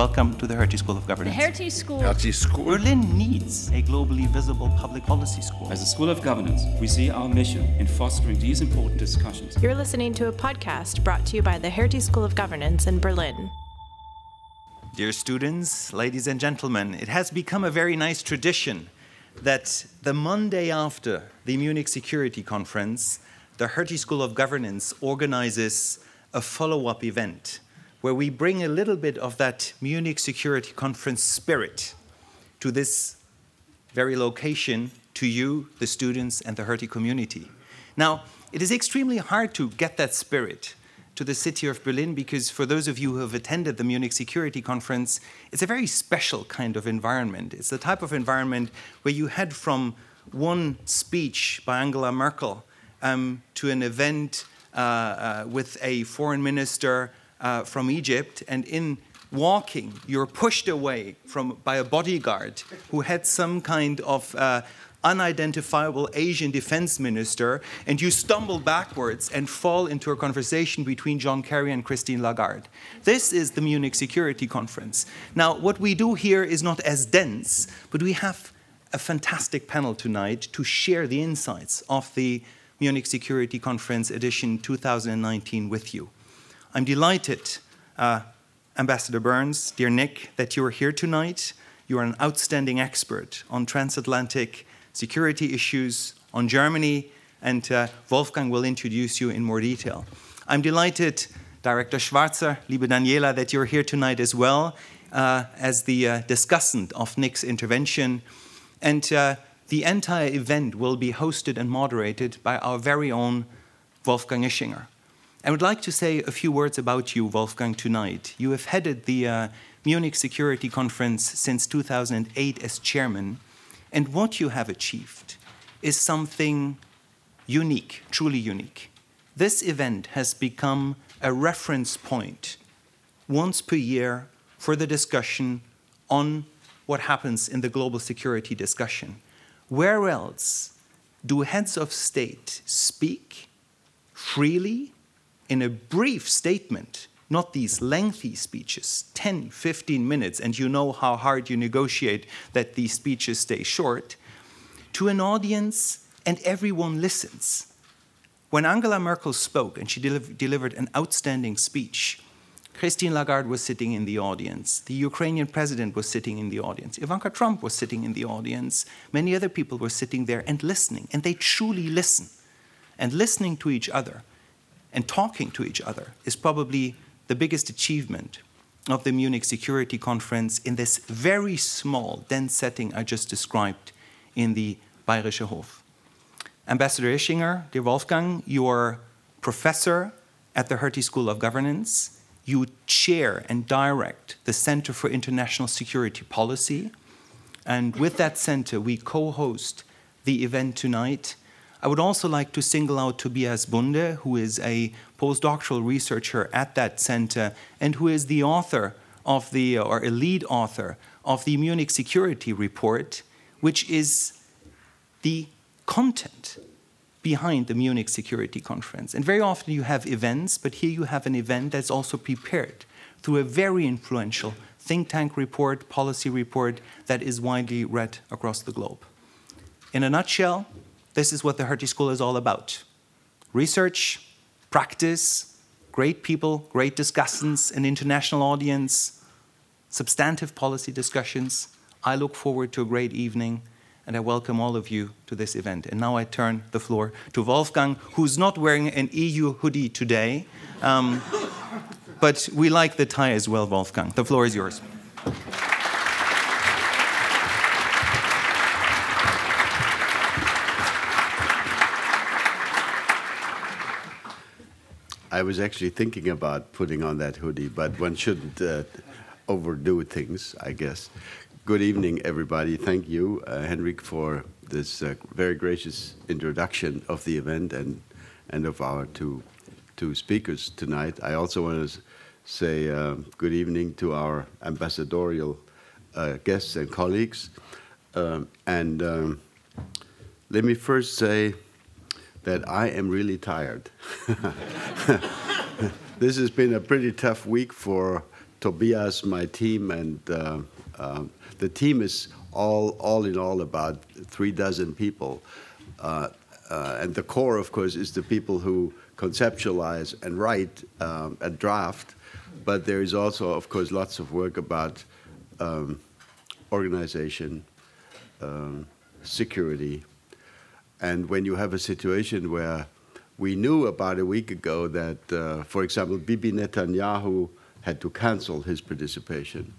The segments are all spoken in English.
Welcome to the Hertie School of Governance. The Hertie School. Hertie School. Berlin needs a globally visible public policy school. As a School of Governance, we see our mission in fostering these important discussions. You're listening to a podcast brought to you by the Hertie School of Governance in Berlin. Dear students, ladies and gentlemen, it has become a very nice tradition that the Monday after the Munich Security Conference, the Hertie School of Governance organizes a follow up event where we bring a little bit of that Munich Security Conference spirit to this very location, to you, the students, and the Hertie community. Now, it is extremely hard to get that spirit to the city of Berlin because, for those of you who have attended the Munich Security Conference, it's a very special kind of environment. It's the type of environment where you head from one speech by Angela Merkel um, to an event uh, uh, with a foreign minister uh, from Egypt, and in walking, you're pushed away from by a bodyguard who had some kind of uh, unidentifiable Asian defense minister, and you stumble backwards and fall into a conversation between John Kerry and Christine Lagarde. This is the Munich Security Conference. Now, what we do here is not as dense, but we have a fantastic panel tonight to share the insights of the Munich Security Conference edition 2019 with you. I'm delighted, uh, Ambassador Burns, dear Nick, that you are here tonight. You are an outstanding expert on transatlantic security issues, on Germany, and uh, Wolfgang will introduce you in more detail. I'm delighted, Director Schwarzer, liebe Daniela, that you're here tonight as well uh, as the uh, discussant of Nick's intervention. And uh, the entire event will be hosted and moderated by our very own Wolfgang Ischinger. I would like to say a few words about you, Wolfgang, tonight. You have headed the uh, Munich Security Conference since 2008 as chairman, and what you have achieved is something unique, truly unique. This event has become a reference point once per year for the discussion on what happens in the global security discussion. Where else do heads of state speak freely in a brief statement, not these lengthy speeches, 10, 15 minutes, and you know how hard you negotiate that these speeches stay short, to an audience and everyone listens? When Angela Merkel spoke and she deliv- delivered an outstanding speech, Christine Lagarde was sitting in the audience. The Ukrainian president was sitting in the audience. Ivanka Trump was sitting in the audience. Many other people were sitting there and listening, and they truly listen. And listening to each other and talking to each other is probably the biggest achievement of the Munich Security Conference in this very small, dense setting I just described in the Bayerischer Hof. Ambassador Ischinger, dear Wolfgang, you're professor at the Hertie School of Governance you chair and direct the Center for International Security Policy. And with that center, we co host the event tonight. I would also like to single out Tobias Bunde, who is a postdoctoral researcher at that center and who is the author of the, or a lead author of the Munich Security Report, which is the content behind the Munich Security Conference. And very often you have events, but here you have an event that's also prepared through a very influential think tank report, policy report that is widely read across the globe. In a nutshell, this is what the Hertie School is all about research, practice, great people, great discussants, an international audience, substantive policy discussions. I look forward to a great evening and I welcome all of you to this event. And now I turn the floor to Wolfgang, who's not wearing an EU hoodie today, um, but we like the tie as well, Wolfgang. The floor is yours. I was actually thinking about putting on that hoodie, but one shouldn't uh, overdo things, I guess. Good evening, everybody. Thank you, uh, Henrik, for this uh, very gracious introduction of the event and, and of our two, two speakers tonight. I also want to say uh, good evening to our ambassadorial uh, guests and colleagues. Um, and um, let me first say that I am really tired. this has been a pretty tough week for Tobias, my team, and uh, um, the team is all, all in all about three dozen people. Uh, uh, and the core, of course, is the people who conceptualize and write um, and draft. But there is also, of course, lots of work about um, organization, um, security. And when you have a situation where we knew about a week ago that, uh, for example, Bibi Netanyahu had to cancel his participation.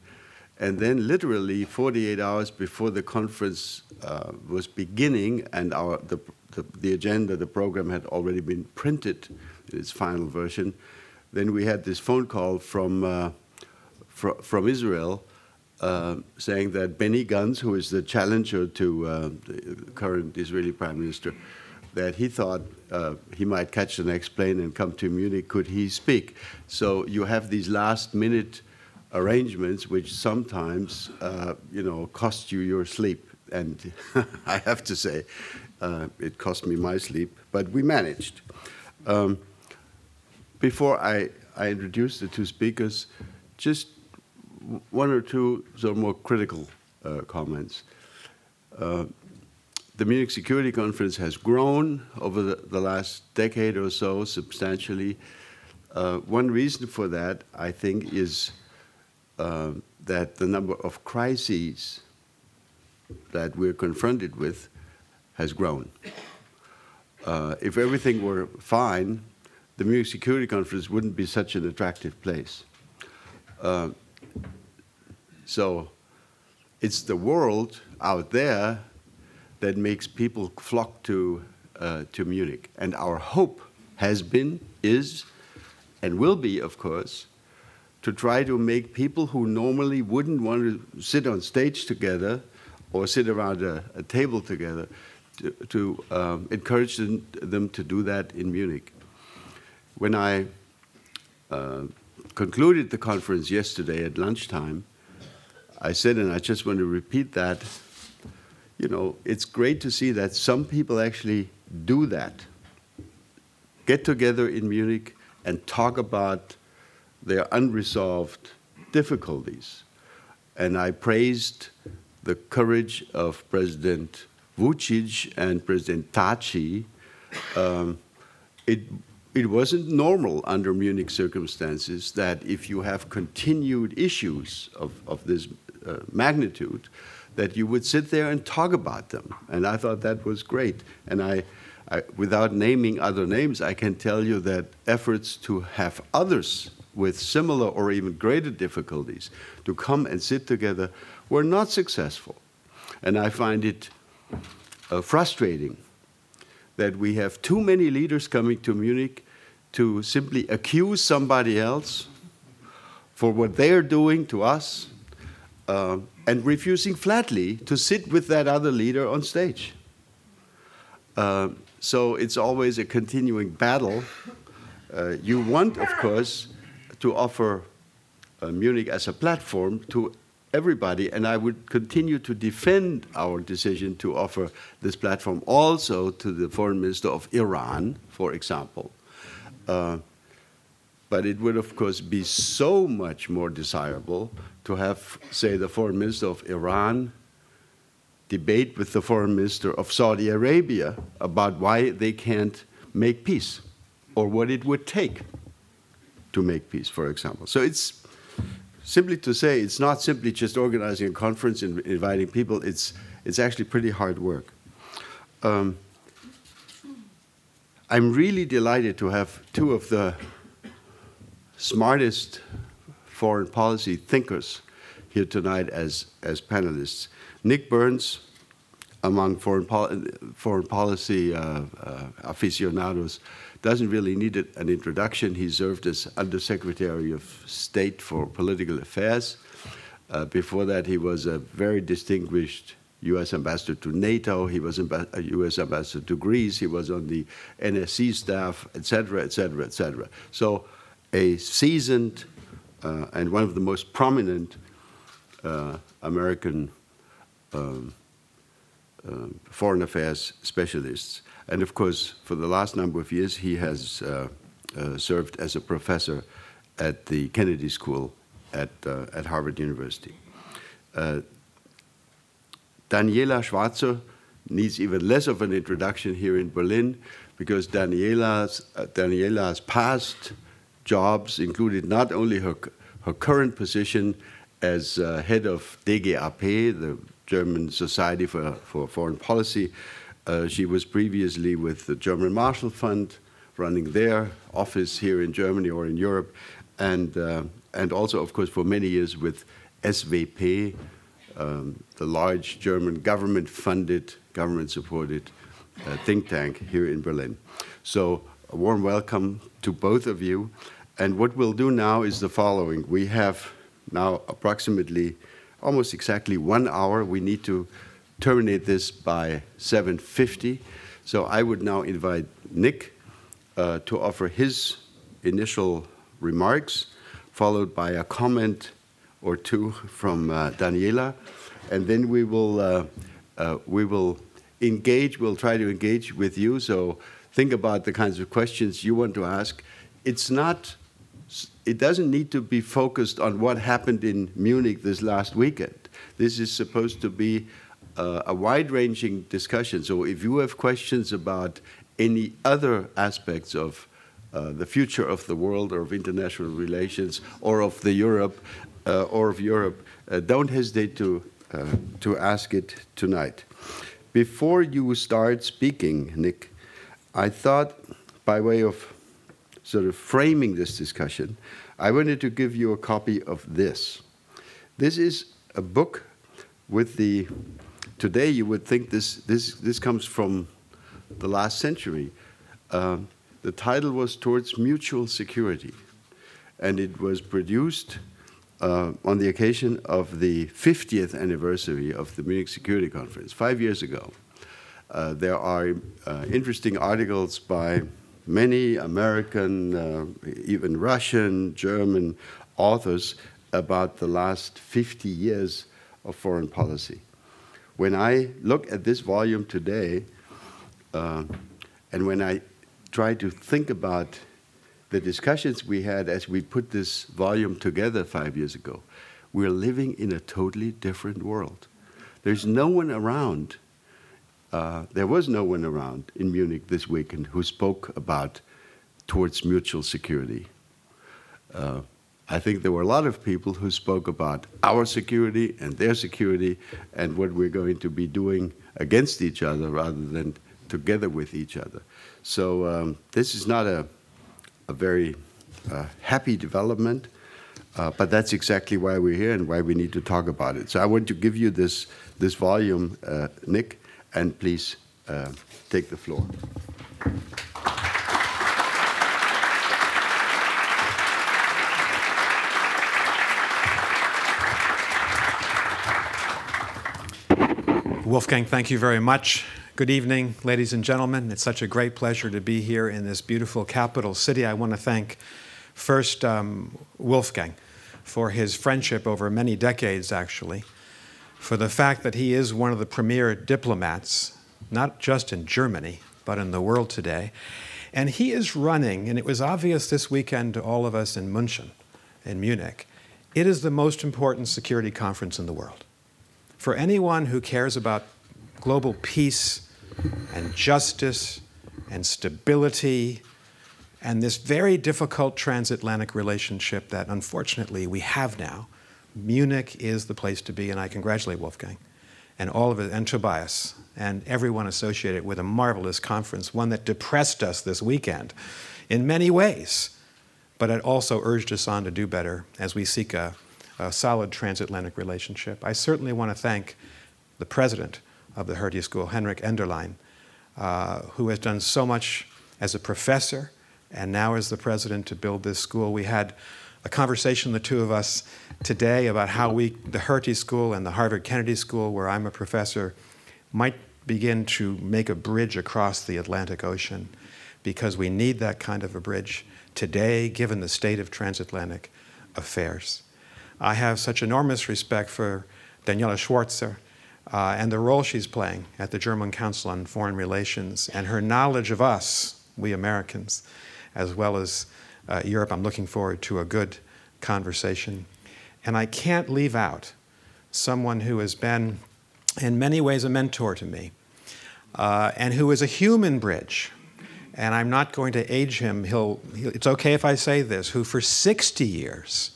And then, literally 48 hours before the conference uh, was beginning and our, the, the, the, agenda, the program had already been printed in its final version, then we had this phone call from, uh, fr from Israel uh, saying that Benny Gantz, who is the challenger to uh, the current Israeli prime minister, that he thought uh, he might catch the next plane and come to Munich. Could he speak? So you have these last minute arrangements, which sometimes, uh, you know, cost you your sleep. And I have to say, uh, it cost me my sleep, but we managed. Um, before I, I introduce the two speakers, just one or two sort of more critical uh, comments. Uh, the Munich Security Conference has grown over the, the last decade or so substantially. Uh, one reason for that, I think, is uh, that the number of crises that we're confronted with has grown. Uh, if everything were fine, the Munich Security Conference wouldn't be such an attractive place. Uh, so it's the world out there that makes people flock to, uh, to Munich. And our hope has been, is, and will be, of course, to try to make people who normally wouldn't want to sit on stage together or sit around a, a table together to, to um, encourage them, them, to do that in Munich. When I uh, concluded the conference yesterday at lunchtime, I said, and I just want to repeat that you know, it's great to see that some people actually do that. Get together in Munich and talk about their unresolved difficulties. And I praised the courage of President Vucic and President Thaci. Um, it, it wasn't normal under Munich circumstances that if you have continued issues of, of this uh, magnitude, that you would sit there and talk about them. And I thought that was great. And I, I, without naming other names, I can tell you that efforts to have others with similar or even greater difficulties to come and sit together were not successful. And I find it uh, frustrating that we have too many leaders coming to Munich to simply accuse somebody else for what they're doing to us uh, and refusing flatly to sit with that other leader on stage. Uh, so it's always a continuing battle. Uh, you want, of course, to offer uh, Munich as a platform to everybody, and I would continue to defend our decision to offer this platform also to the foreign minister of Iran, for example. Uh, but it would, of course, be so much more desirable to have, say, the foreign minister of Iran debate with the foreign minister of Saudi Arabia about why they can't make peace or what it would take to make peace, for example. So it's simply to say it's not simply just organizing a conference and inviting people, it's, it's actually pretty hard work. Um, I'm really delighted to have two of the smartest foreign policy thinkers here tonight as, as panelists. Nick Burns, among foreign, pol- foreign policy uh, uh, aficionados, doesn't really need an introduction. He served as Undersecretary of State for Political Affairs. Uh, before that, he was a very distinguished U.S. ambassador to NATO. He was a U.S. ambassador to Greece. He was on the NSC staff, etc., etc., et cetera, et cetera. So a seasoned uh, and one of the most prominent uh, American um, uh, foreign affairs specialists. And of course, for the last number of years, he has uh, uh, served as a professor at the Kennedy School at, uh, at Harvard University. Daniela Schwarzer needs even less of an introduction here in Berlin because Daniela's, Daniela's past jobs included not only her, her current position as uh, head of DGAP, the German Society for, for Foreign Policy. Uh, she was previously with the German Marshall Fund, running their office here in Germany or in Europe, and, uh, and also, of course, for many years with SWP, um, the large German government funded, government supported uh, think tank here in Berlin. So, a warm welcome to both of you. And what we'll do now is the following we have now approximately almost exactly one hour. We need to terminate this by 7.50. So I would now invite Nick uh, to offer his initial remarks, followed by a comment or two from uh, Daniela, and then we will uh, uh we will engage. We'll try to engage with you. So think about the kinds of questions you want to ask. It's not it doesn't need to be focused on what happened in Munich this last weekend. This is supposed to be uh, a wide ranging discussion. So if you have questions about any other aspects of uh, the future of the world or of international relations or of the Europe uh, or of Europe, uh, don't hesitate to, uh, to ask it tonight. Before you start speaking, Nick, I thought by way of sort of framing this discussion, I wanted to give you a copy of this. This is a book with the. Today, you would think this, this, this comes from the last century. Uh, the title was Towards Mutual Security, and it was produced uh, on the occasion of the 50th anniversary of the Munich Security Conference, five years ago. Uh, there are uh, interesting articles by many American, uh, even Russian, German authors about the last 50 years of foreign policy. When I look at this volume today, uh, and when I try to think about the discussions we had as we put this volume together five years ago, we're living in a totally different world. There's no one around uh, there was no one around in Munich this weekend who spoke about towards mutual security. Uh, I think there were a lot of people who spoke about our security and their security and what we're going to be doing against each other rather than together with each other. So um, this is not a, a very uh, happy development, uh, but that's exactly why we're here and why we need to talk about it. So I want to give you this, this volume, uh, Nick, and please uh, take the floor. Wolfgang, thank you very much. Good evening, ladies and gentlemen. It's such a great pleasure to be here in this beautiful capital city. I want to thank first um, Wolfgang for his friendship over many decades, actually for the fact that he is one of the premier diplomats, not just in Germany, but in the world today. And he is running, and it was obvious this weekend to all of us in München, in Munich, it is the most important security conference in the world. For anyone who cares about global peace and justice and stability and this very difficult transatlantic relationship that unfortunately we have now, Munich is the place to be, and I congratulate Wolfgang and all of it, and Tobias, and everyone associated with a marvelous conference, one that depressed us this weekend in many ways, but it also urged us on to do better as we seek a, a solid transatlantic relationship. I certainly want to thank the president of the Hertie School, Henrik Enderlein, uh, who has done so much as a professor and now as the president to build this school. We had a conversation, the two of us, today about how we, the Hertie School and the Harvard Kennedy School, where I'm a professor, might begin to make a bridge across the Atlantic Ocean because we need that kind of a bridge today, given the state of transatlantic affairs. I have such enormous respect for Daniela Schwarzer uh, and the role she's playing at the German Council on Foreign Relations and her knowledge of us, we Americans, as well as uh, Europe. I'm looking forward to a good conversation. And I can't leave out someone who has been, in many ways, a mentor to me, uh, and who is a human bridge. And I'm not going to age him. He'll, he'll, it's okay if I say this, who for 60 years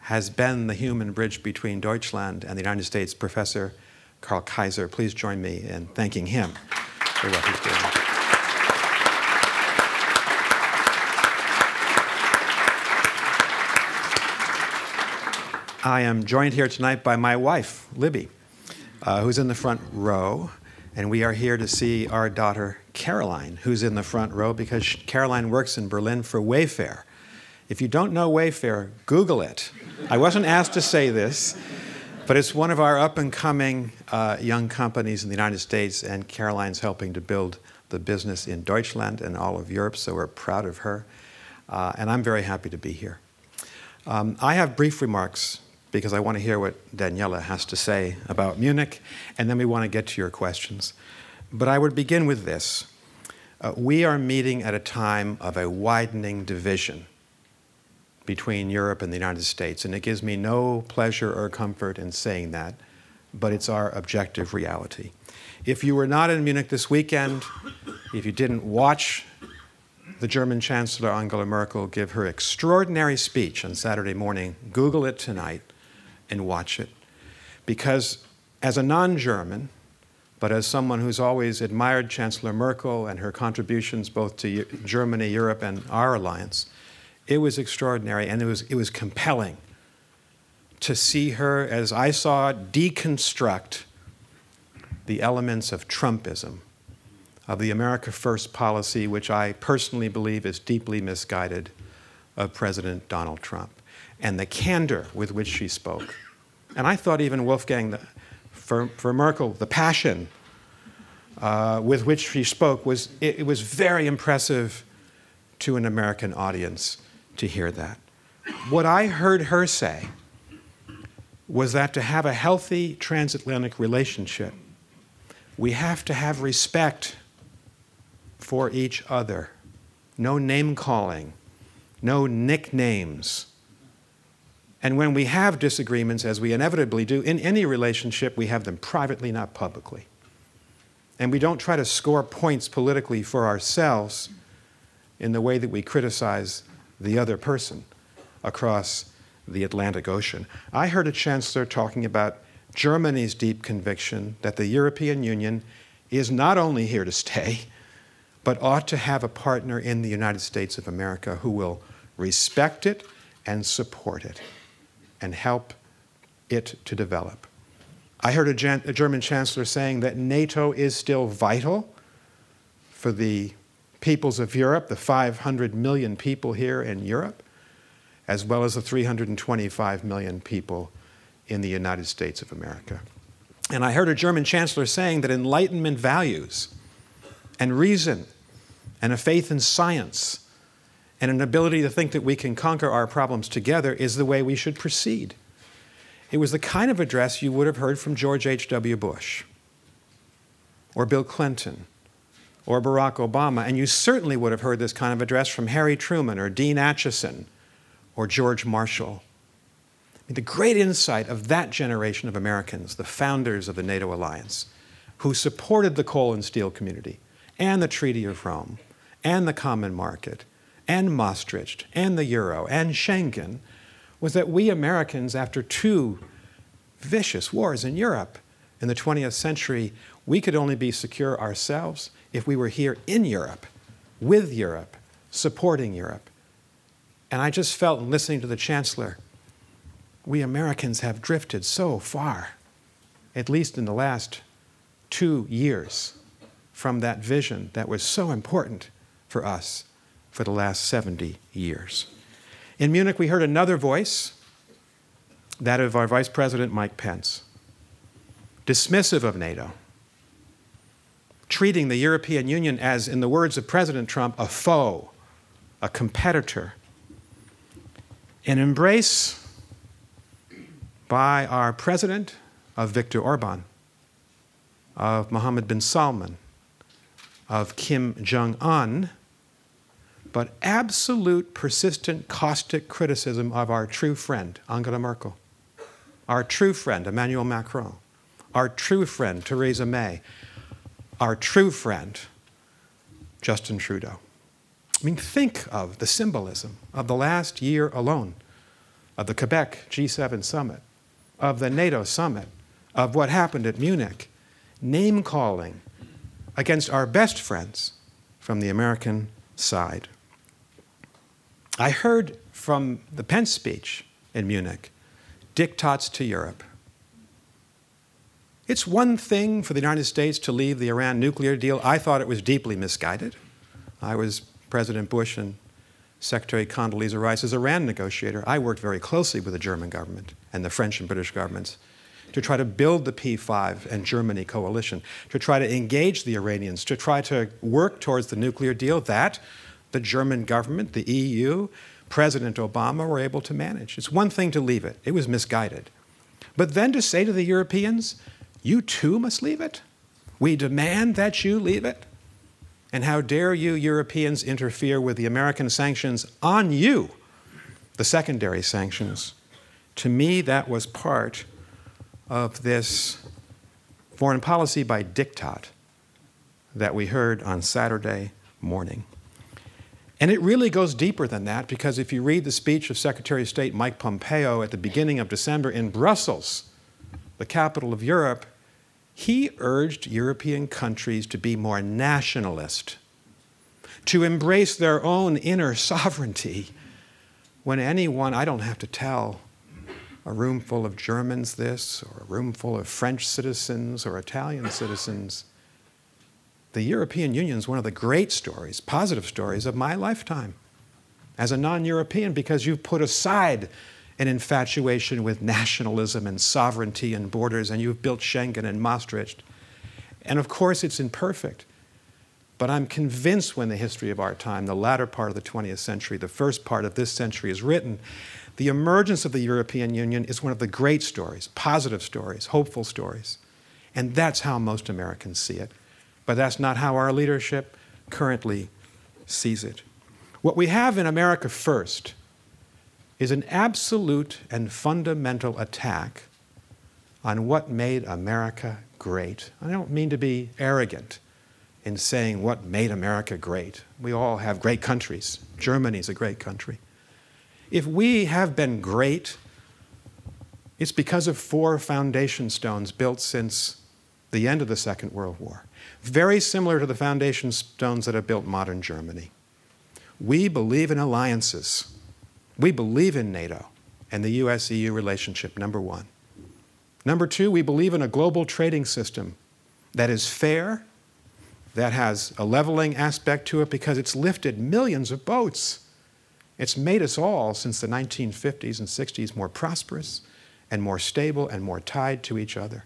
has been the human bridge between Deutschland and the United States, Professor Karl Kaiser. Please join me in thanking him for what he's doing. I am joined here tonight by my wife, Libby, uh, who's in the front row, and we are here to see our daughter, Caroline, who's in the front row because Caroline works in Berlin for Wayfair. If you don't know Wayfair, Google it. I wasn't asked to say this, but it's one of our up and coming uh, young companies in the United States, and Caroline's helping to build the business in Deutschland and all of Europe, so we're proud of her. Uh, and I'm very happy to be here. Um, I have brief remarks because I want to hear what Daniela has to say about Munich, and then we want to get to your questions. But I would begin with this. Uh, we are meeting at a time of a widening division between Europe and the United States, and it gives me no pleasure or comfort in saying that, but it's our objective reality. If you were not in Munich this weekend, if you didn't watch the German Chancellor Angela Merkel give her extraordinary speech on Saturday morning, Google it tonight and watch it. Because as a non German, but as someone who's always admired Chancellor Merkel and her contributions both to Germany, Europe, and our alliance, it was extraordinary and it was, it was compelling to see her, as I saw, deconstruct the elements of Trumpism, of the America First policy, which I personally believe is deeply misguided, of President Donald Trump and the candor with which she spoke. And I thought even Wolfgang, the, for, for Merkel, the passion uh, with which she spoke was it, it was very impressive to an American audience to hear that. What I heard her say was that to have a healthy transatlantic relationship, we have to have respect for each other. No name calling, no nicknames, and when we have disagreements, as we inevitably do in any relationship, we have them privately, not publicly. And we don't try to score points politically for ourselves in the way that we criticize the other person across the Atlantic Ocean. I heard a chancellor talking about Germany's deep conviction that the European Union is not only here to stay, but ought to have a partner in the United States of America who will respect it and support it and help it to develop. I heard a, Jan- a, German chancellor saying that NATO is still vital for the peoples of Europe, the 500 million people here in Europe, as well as the 325 million people in the United States of America. And I heard a German chancellor saying that Enlightenment values and reason and a faith in science and an ability to think that we can conquer our problems together is the way we should proceed. It was the kind of address you would have heard from George H.W. Bush or Bill Clinton or Barack Obama, and you certainly would have heard this kind of address from Harry Truman or Dean Acheson or George Marshall. I mean, the great insight of that generation of Americans, the founders of the NATO alliance, who supported the coal and steel community and the Treaty of Rome and the common market and Maastricht and the euro and Schengen was that we Americans, after two vicious wars in Europe in the 20th century, we could only be secure ourselves if we were here in Europe, with Europe, supporting Europe. And I just felt in listening to the Chancellor, we Americans have drifted so far, at least in the last two years, from that vision that was so important for us for the last 70 years. In Munich, we heard another voice, that of our Vice President Mike Pence, dismissive of NATO, treating the European Union as, in the words of President Trump, a foe, a competitor. An embrace by our president of Viktor Orban, of Mohammed bin Salman, of Kim Jong un, but absolute, persistent, caustic criticism of our true friend, Angela Merkel, our true friend, Emmanuel Macron, our true friend, Theresa May, our true friend, Justin Trudeau. I mean, think of the symbolism of the last year alone, of the Quebec G7 summit, of the NATO summit, of what happened at Munich, name calling against our best friends from the American side. I heard from the Pence speech in Munich diktats to Europe. It's one thing for the United States to leave the Iran nuclear deal. I thought it was deeply misguided. I was President Bush and Secretary Condoleezza Rice's Iran negotiator. I worked very closely with the German government and the French and British governments to try to build the P5 and Germany coalition, to try to engage the Iranians, to try to work towards the nuclear deal that the German government, the EU, President Obama were able to manage. It's one thing to leave it, it was misguided. But then to say to the Europeans, you too must leave it? We demand that you leave it? And how dare you, Europeans, interfere with the American sanctions on you, the secondary sanctions? To me, that was part of this foreign policy by diktat that we heard on Saturday morning. And it really goes deeper than that because if you read the speech of Secretary of State Mike Pompeo at the beginning of December in Brussels, the capital of Europe, he urged European countries to be more nationalist, to embrace their own inner sovereignty. When anyone, I don't have to tell a room full of Germans this, or a room full of French citizens or Italian citizens, the European Union is one of the great stories, positive stories of my lifetime as a non European because you've put aside an infatuation with nationalism and sovereignty and borders, and you've built Schengen and Maastricht. And of course, it's imperfect. But I'm convinced when the history of our time, the latter part of the 20th century, the first part of this century is written, the emergence of the European Union is one of the great stories, positive stories, hopeful stories. And that's how most Americans see it. But that's not how our leadership currently sees it. What we have in America first is an absolute and fundamental attack on what made America great. I don't mean to be arrogant in saying what made America great. We all have great countries. Germany's a great country. If we have been great, it's because of four foundation stones built since the end of the Second World War very similar to the foundation stones that have built modern Germany. We believe in alliances. We believe in NATO and the US EU relationship, number one. Number two, we believe in a global trading system that is fair, that has a leveling aspect to it because it's lifted millions of boats. It's made us all, since the 1950s and 60s, more prosperous and more stable and more tied to each other.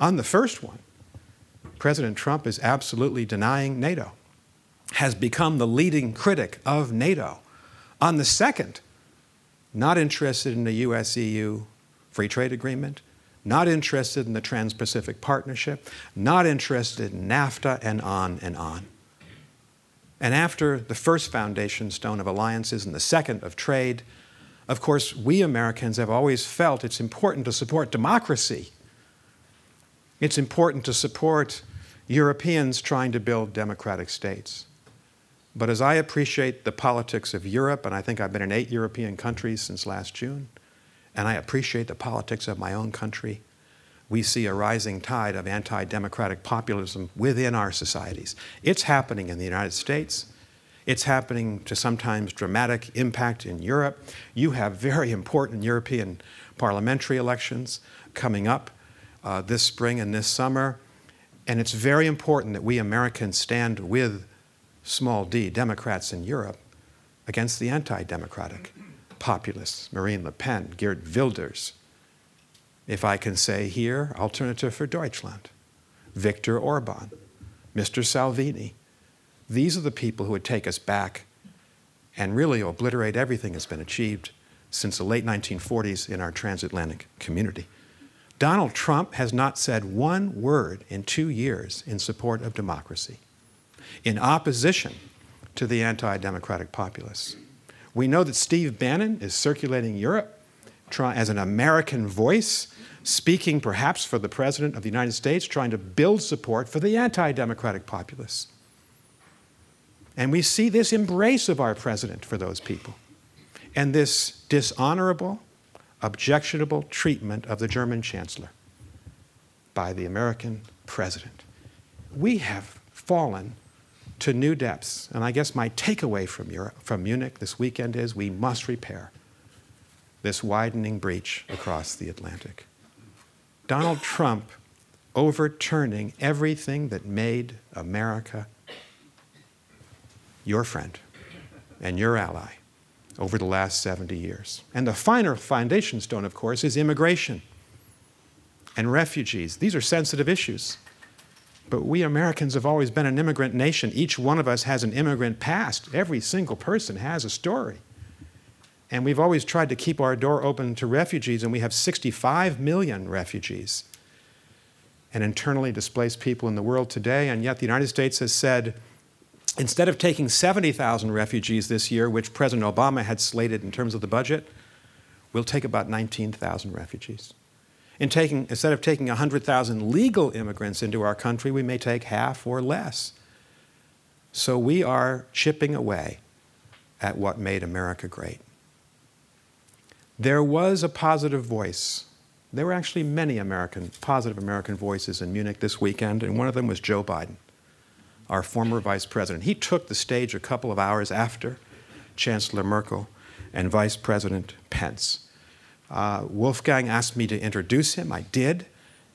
On the first one, President Trump is absolutely denying NATO, has become the leading critic of NATO. On the second, not interested in the US EU free trade agreement, not interested in the Trans Pacific Partnership, not interested in NAFTA, and on and on. And after the first foundation stone of alliances and the second of trade, of course, we Americans have always felt it's important to support democracy it's important to support Europeans trying to build democratic states. But as I appreciate the politics of Europe, and I think I've been in eight European countries since last June, and I appreciate the politics of my own country, we see a rising tide of anti democratic populism within our societies. It's happening in the United States. It's happening to sometimes dramatic impact in Europe. You have very important European parliamentary elections coming up uh, this spring and this summer. And it's very important that we Americans stand with small d Democrats in Europe against the anti democratic populists, Marine Le Pen, Geert Wilders. If I can say here, Alternative for Deutschland, Viktor Orban, Mr. Salvini. These are the people who would take us back and really obliterate everything that's been achieved since the late 1940s in our transatlantic community. Donald Trump has not said one word in two years in support of democracy. In opposition to the anti democratic populace. We know that Steve Bannon is circulating Europe try, as an American voice, speaking perhaps for the President of the United States, trying to build support for the anti democratic populace. And we see this embrace of our President for those people and this dishonorable, objectionable treatment of the German Chancellor by the American President. We have fallen to new depths. And I guess my takeaway from, Europe, from Munich this weekend is we must repair this widening breach across the Atlantic. Donald Trump overturning everything that made America your friend and your ally over the last 70 years. And the finer foundation stone, of course, is immigration and refugees. These are sensitive issues. But we Americans have always been an immigrant nation. Each one of us has an immigrant past. Every single person has a story. And we've always tried to keep our door open to refugees, and we have 65 million refugees and internally displaced people in the world today. And yet the United States has said, instead of taking 70,000 refugees this year, which President Obama had slated in terms of the budget, we'll take about 19,000 refugees. In taking, instead of taking 100,000 legal immigrants into our country, we may take half or less. So we are chipping away at what made America great. There was a positive voice. There were actually many American, positive American voices in Munich this weekend, and one of them was Joe Biden, our former vice president. He took the stage a couple of hours after Chancellor Merkel and Vice President Pence. Uh, Wolfgang asked me to introduce him. I did.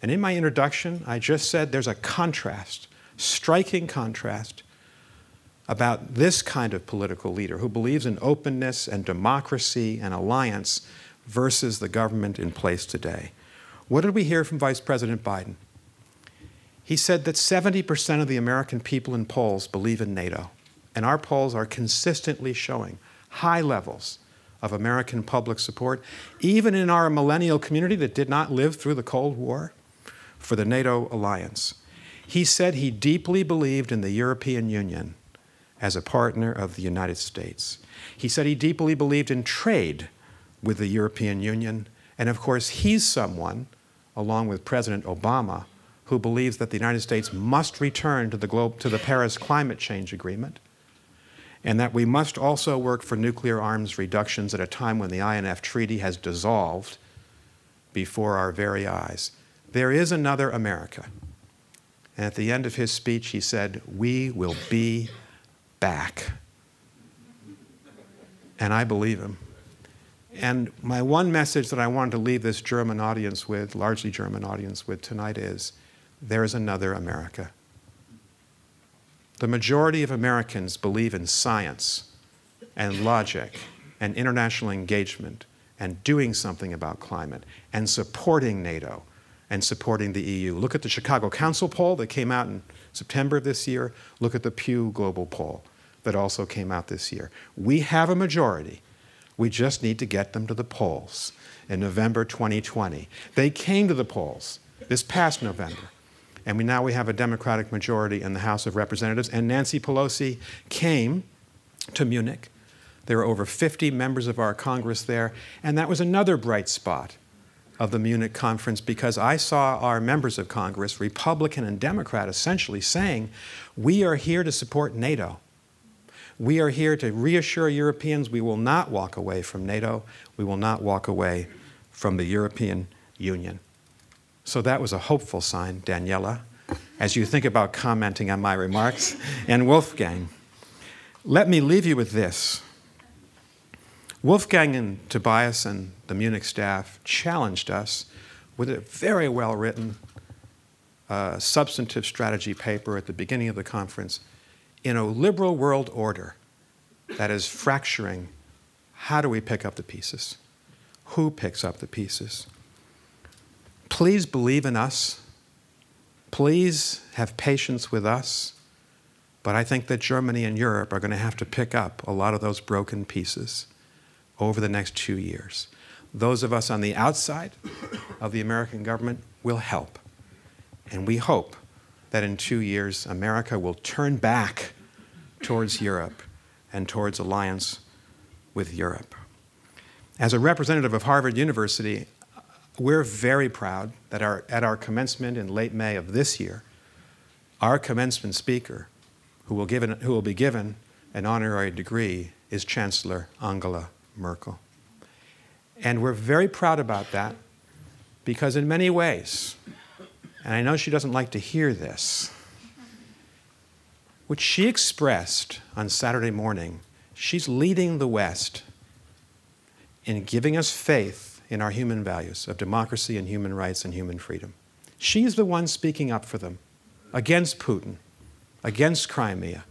And in my introduction, I just said there's a contrast, striking contrast, about this kind of political leader who believes in openness and democracy and alliance versus the government in place today. What did we hear from Vice President Biden? He said that 70% of the American people in polls believe in NATO. And our polls are consistently showing high levels of American public support, even in our millennial community that did not live through the Cold War, for the NATO alliance. He said he deeply believed in the European Union as a partner of the United States. He said he deeply believed in trade with the European Union. And of course, he's someone, along with President Obama, who believes that the United States must return to the, globe, to the Paris Climate Change Agreement and that we must also work for nuclear arms reductions at a time when the INF Treaty has dissolved before our very eyes. There is another America. And at the end of his speech, he said, We will be back. And I believe him. And my one message that I wanted to leave this German audience with, largely German audience with tonight, is there is another America. The majority of Americans believe in science and logic and international engagement and doing something about climate and supporting NATO and supporting the EU. Look at the Chicago Council poll that came out in September of this year. Look at the Pew Global poll that also came out this year. We have a majority. We just need to get them to the polls in November 2020. They came to the polls this past November. And we, now we have a Democratic majority in the House of Representatives. And Nancy Pelosi came to Munich. There were over 50 members of our Congress there. And that was another bright spot of the Munich conference because I saw our members of Congress, Republican and Democrat, essentially saying, We are here to support NATO. We are here to reassure Europeans we will not walk away from NATO. We will not walk away from the European Union. So that was a hopeful sign, Daniela, as you think about commenting on my remarks. And Wolfgang, let me leave you with this. Wolfgang and Tobias and the Munich staff challenged us with a very well written uh, substantive strategy paper at the beginning of the conference in a liberal world order that is fracturing. How do we pick up the pieces? Who picks up the pieces? Please believe in us. Please have patience with us. But I think that Germany and Europe are going to have to pick up a lot of those broken pieces over the next two years. Those of us on the outside of the American government will help. And we hope that in two years, America will turn back towards Europe and towards alliance with Europe. As a representative of Harvard University, we're very proud that our, at our commencement in late May of this year, our commencement speaker, who will, who will be given an honorary degree, is Chancellor Angela Merkel. And we're very proud about that because, in many ways, and I know she doesn't like to hear this, which she expressed on Saturday morning, she's leading the West in giving us faith in our human values of democracy and human rights and human freedom. She's the one speaking up for them against Putin, against Crimea.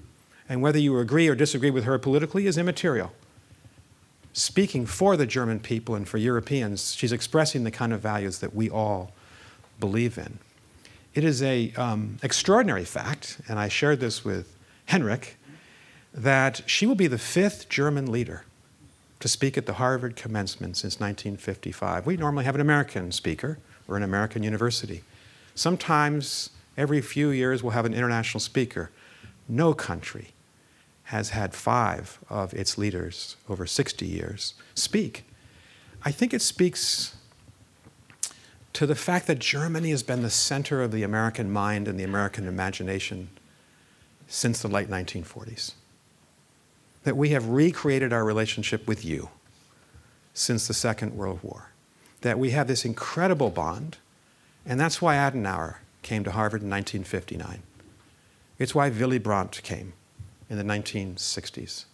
And whether you agree or disagree with her politically is immaterial speaking for the German people and for Europeans, she's expressing the kind of values that we all believe in. It is an um, extraordinary fact, and I shared this with Henrik, that she will be the fifth German leader to speak at the Harvard commencement since 1955. We normally have an American speaker or an American university. Sometimes every few years we'll have an international speaker. No country has had five of its leaders over 60 years speak. I think it speaks to the fact that Germany has been the center of the American mind and the American imagination since the late 1940s. That we have recreated our relationship with you since the Second World War. That we have this incredible bond, and that's why Adenauer came to Harvard in 1959. It's why Willy Brandt came in the 1960s.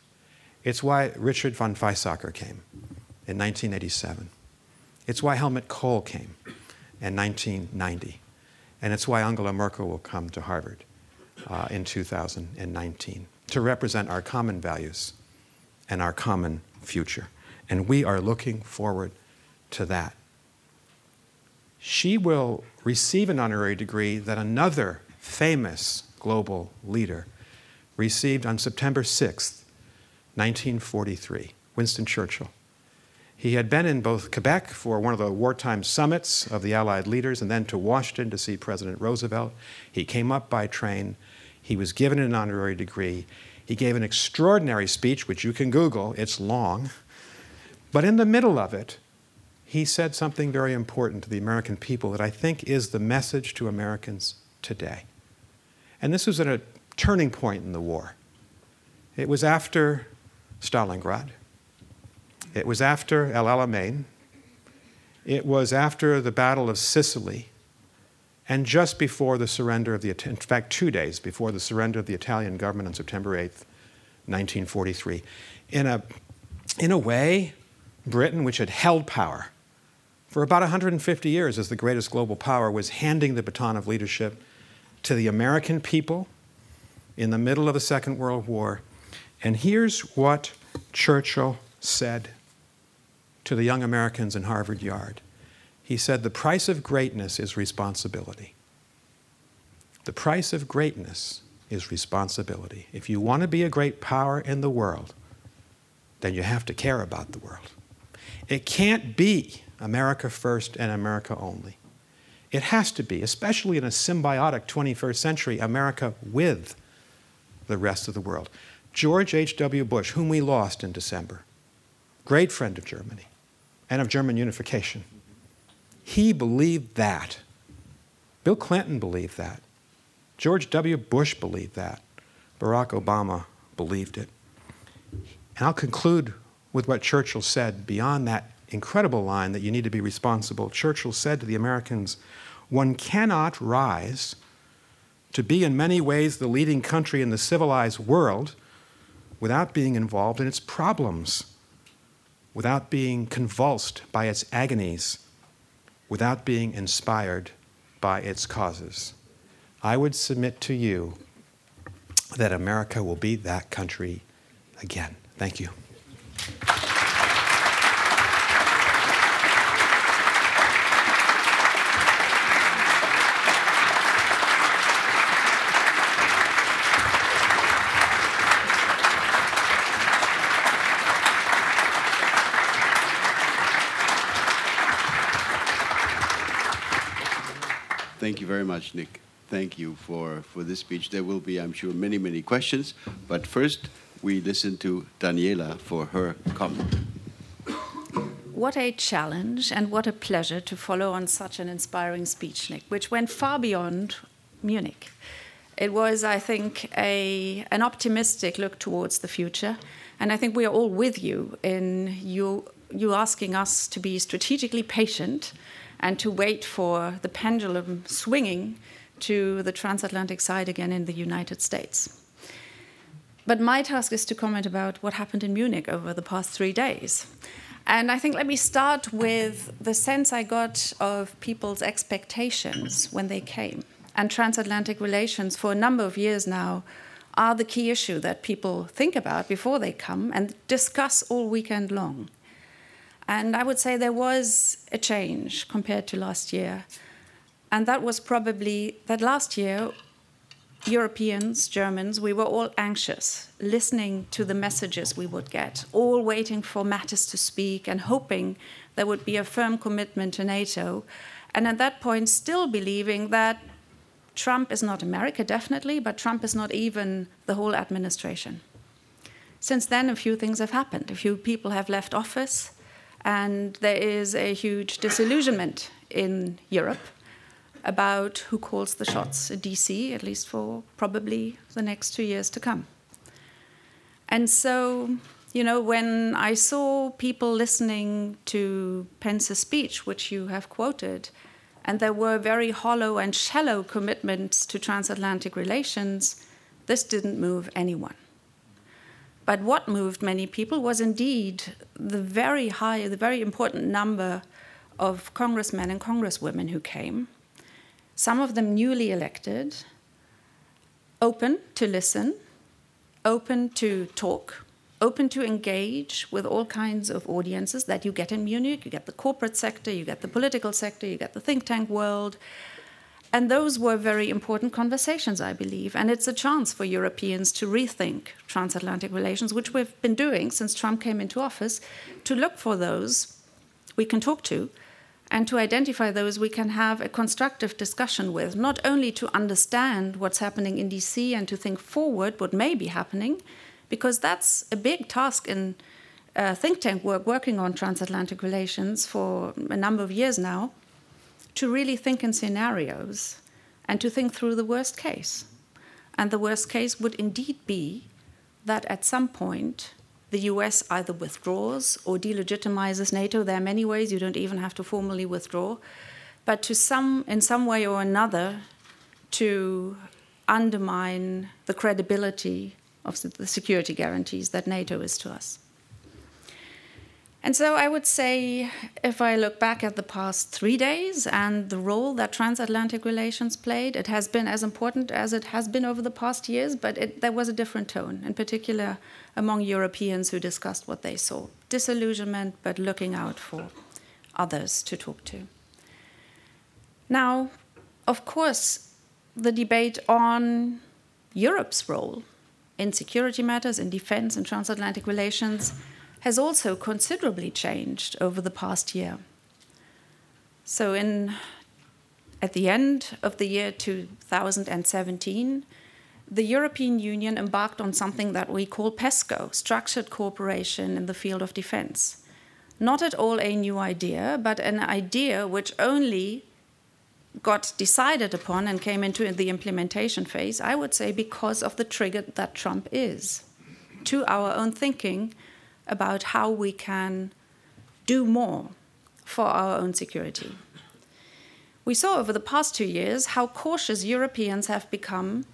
It's why Richard von Weizsäcker came in 1987. It's why Helmut Kohl came in 1990. And it's why Angela Merkel will come to Harvard uh, in 2019 to represent our common values and our common future. And we are looking forward to that. She will receive an honorary degree that another famous global leader received on September 6, 1943, Winston Churchill. He had been in both Quebec for one of the wartime summits of the Allied leaders and then to Washington to see President Roosevelt. He came up by train. He was given an honorary degree. He gave an extraordinary speech, which you can Google, it's long. But in the middle of it, he said something very important to the American people that I think is the message to Americans today. And this was at a turning point in the war. It was after Stalingrad. It was after El Alamein. It was after the Battle of Sicily. And just before the surrender of the, in fact, two days before the surrender of the Italian government on September 8th, 1943. In a, in a way, Britain, which had held power for about 150 years as the greatest global power, was handing the baton of leadership to the American people in the middle of the Second World War. And here's what Churchill said to the young Americans in Harvard Yard. He said, The price of greatness is responsibility. The price of greatness is responsibility. If you want to be a great power in the world, then you have to care about the world. It can't be America first and America only. It has to be, especially in a symbiotic 21st century, America with the rest of the world. George H.W. Bush, whom we lost in December, great friend of Germany and of German unification, he believed that. Bill Clinton believed that. George W. Bush believed that. Barack Obama believed it. And I'll conclude with what Churchill said beyond that incredible line that you need to be responsible. Churchill said to the Americans, One cannot rise to be in many ways the leading country in the civilized world without being involved in its problems, without being convulsed by its agonies, without being inspired by its causes. I would submit to you that America will be that country again. Thank you. Thank you very much, Nick. Thank you for, for this speech. There will be, I'm sure, many, many questions. But first, we listen to Daniela for her comment. What a challenge and what a pleasure to follow on such an inspiring speech, Nick, which went far beyond Munich. It was, I think, a, an optimistic look towards the future. And I think we are all with you in you, you asking us to be strategically patient and to wait for the pendulum swinging to the transatlantic side again in the United States. But my task is to comment about what happened in Munich over the past three days. And I think let me start with the sense I got of people's expectations when they came. And transatlantic relations, for a number of years now, are the key issue that people think about before they come and discuss all weekend long. And I would say there was a change compared to last year. And that was probably that last year Europeans, Germans, we were all anxious, listening to the messages we would get, all waiting for Mattis to speak and hoping there would be a firm commitment to NATO. And at that point, still believing that Trump is not America, definitely, but Trump is not even the whole administration. Since then, a few things have happened. A few people have left office, and there is a huge disillusionment in Europe about who calls the shots in DC, at least for probably the next two years to come. And so, you know, when I saw people listening to Pence's speech, which you have quoted, and there were very hollow and shallow commitments to transatlantic relations, this didn't move anyone. But what moved many people was indeed the very high, the very important number of congressmen and congresswomen who came some of them newly elected, open to listen, open to talk, open to engage with all kinds of audiences that you get in Munich. You get the corporate sector, you get the political sector, you get the think tank world. And those were very important conversations, I believe. And it's a chance for Europeans to rethink transatlantic relations, which we've been doing since Trump came into office, to look for those we can talk to and to identify those we can have a constructive discussion with, not only to understand what's happening in DC and to think forward what may be happening, because that's a big task in uh, think tank work working on transatlantic relations for a number of years now, to really think in scenarios and to think through the worst case. And the worst case would indeed be that at some point the US either withdraws or delegitimizes NATO. There are many ways you don't even have to formally withdraw, but to some, in some way or another, to undermine the credibility of the security guarantees that NATO is to us. And so I would say, if I look back at the past three days and the role that transatlantic relations played, it has been as important as it has been over the past years, but it, there was a different tone, in particular among Europeans who discussed what they saw disillusionment, but looking out for others to talk to. Now, of course, the debate on Europe's role in security matters, in defense and transatlantic relations has also considerably changed over the past year. So, in, at the end of the year 2017, the European Union embarked on something that we call PESCO, Structured Cooperation in the Field of Defense. Not at all a new idea, but an idea which only got decided upon and came into the implementation phase, I would say, because of the trigger that Trump is to our own thinking about how we can do more for our own security. We saw over the past two years how cautious Europeans have become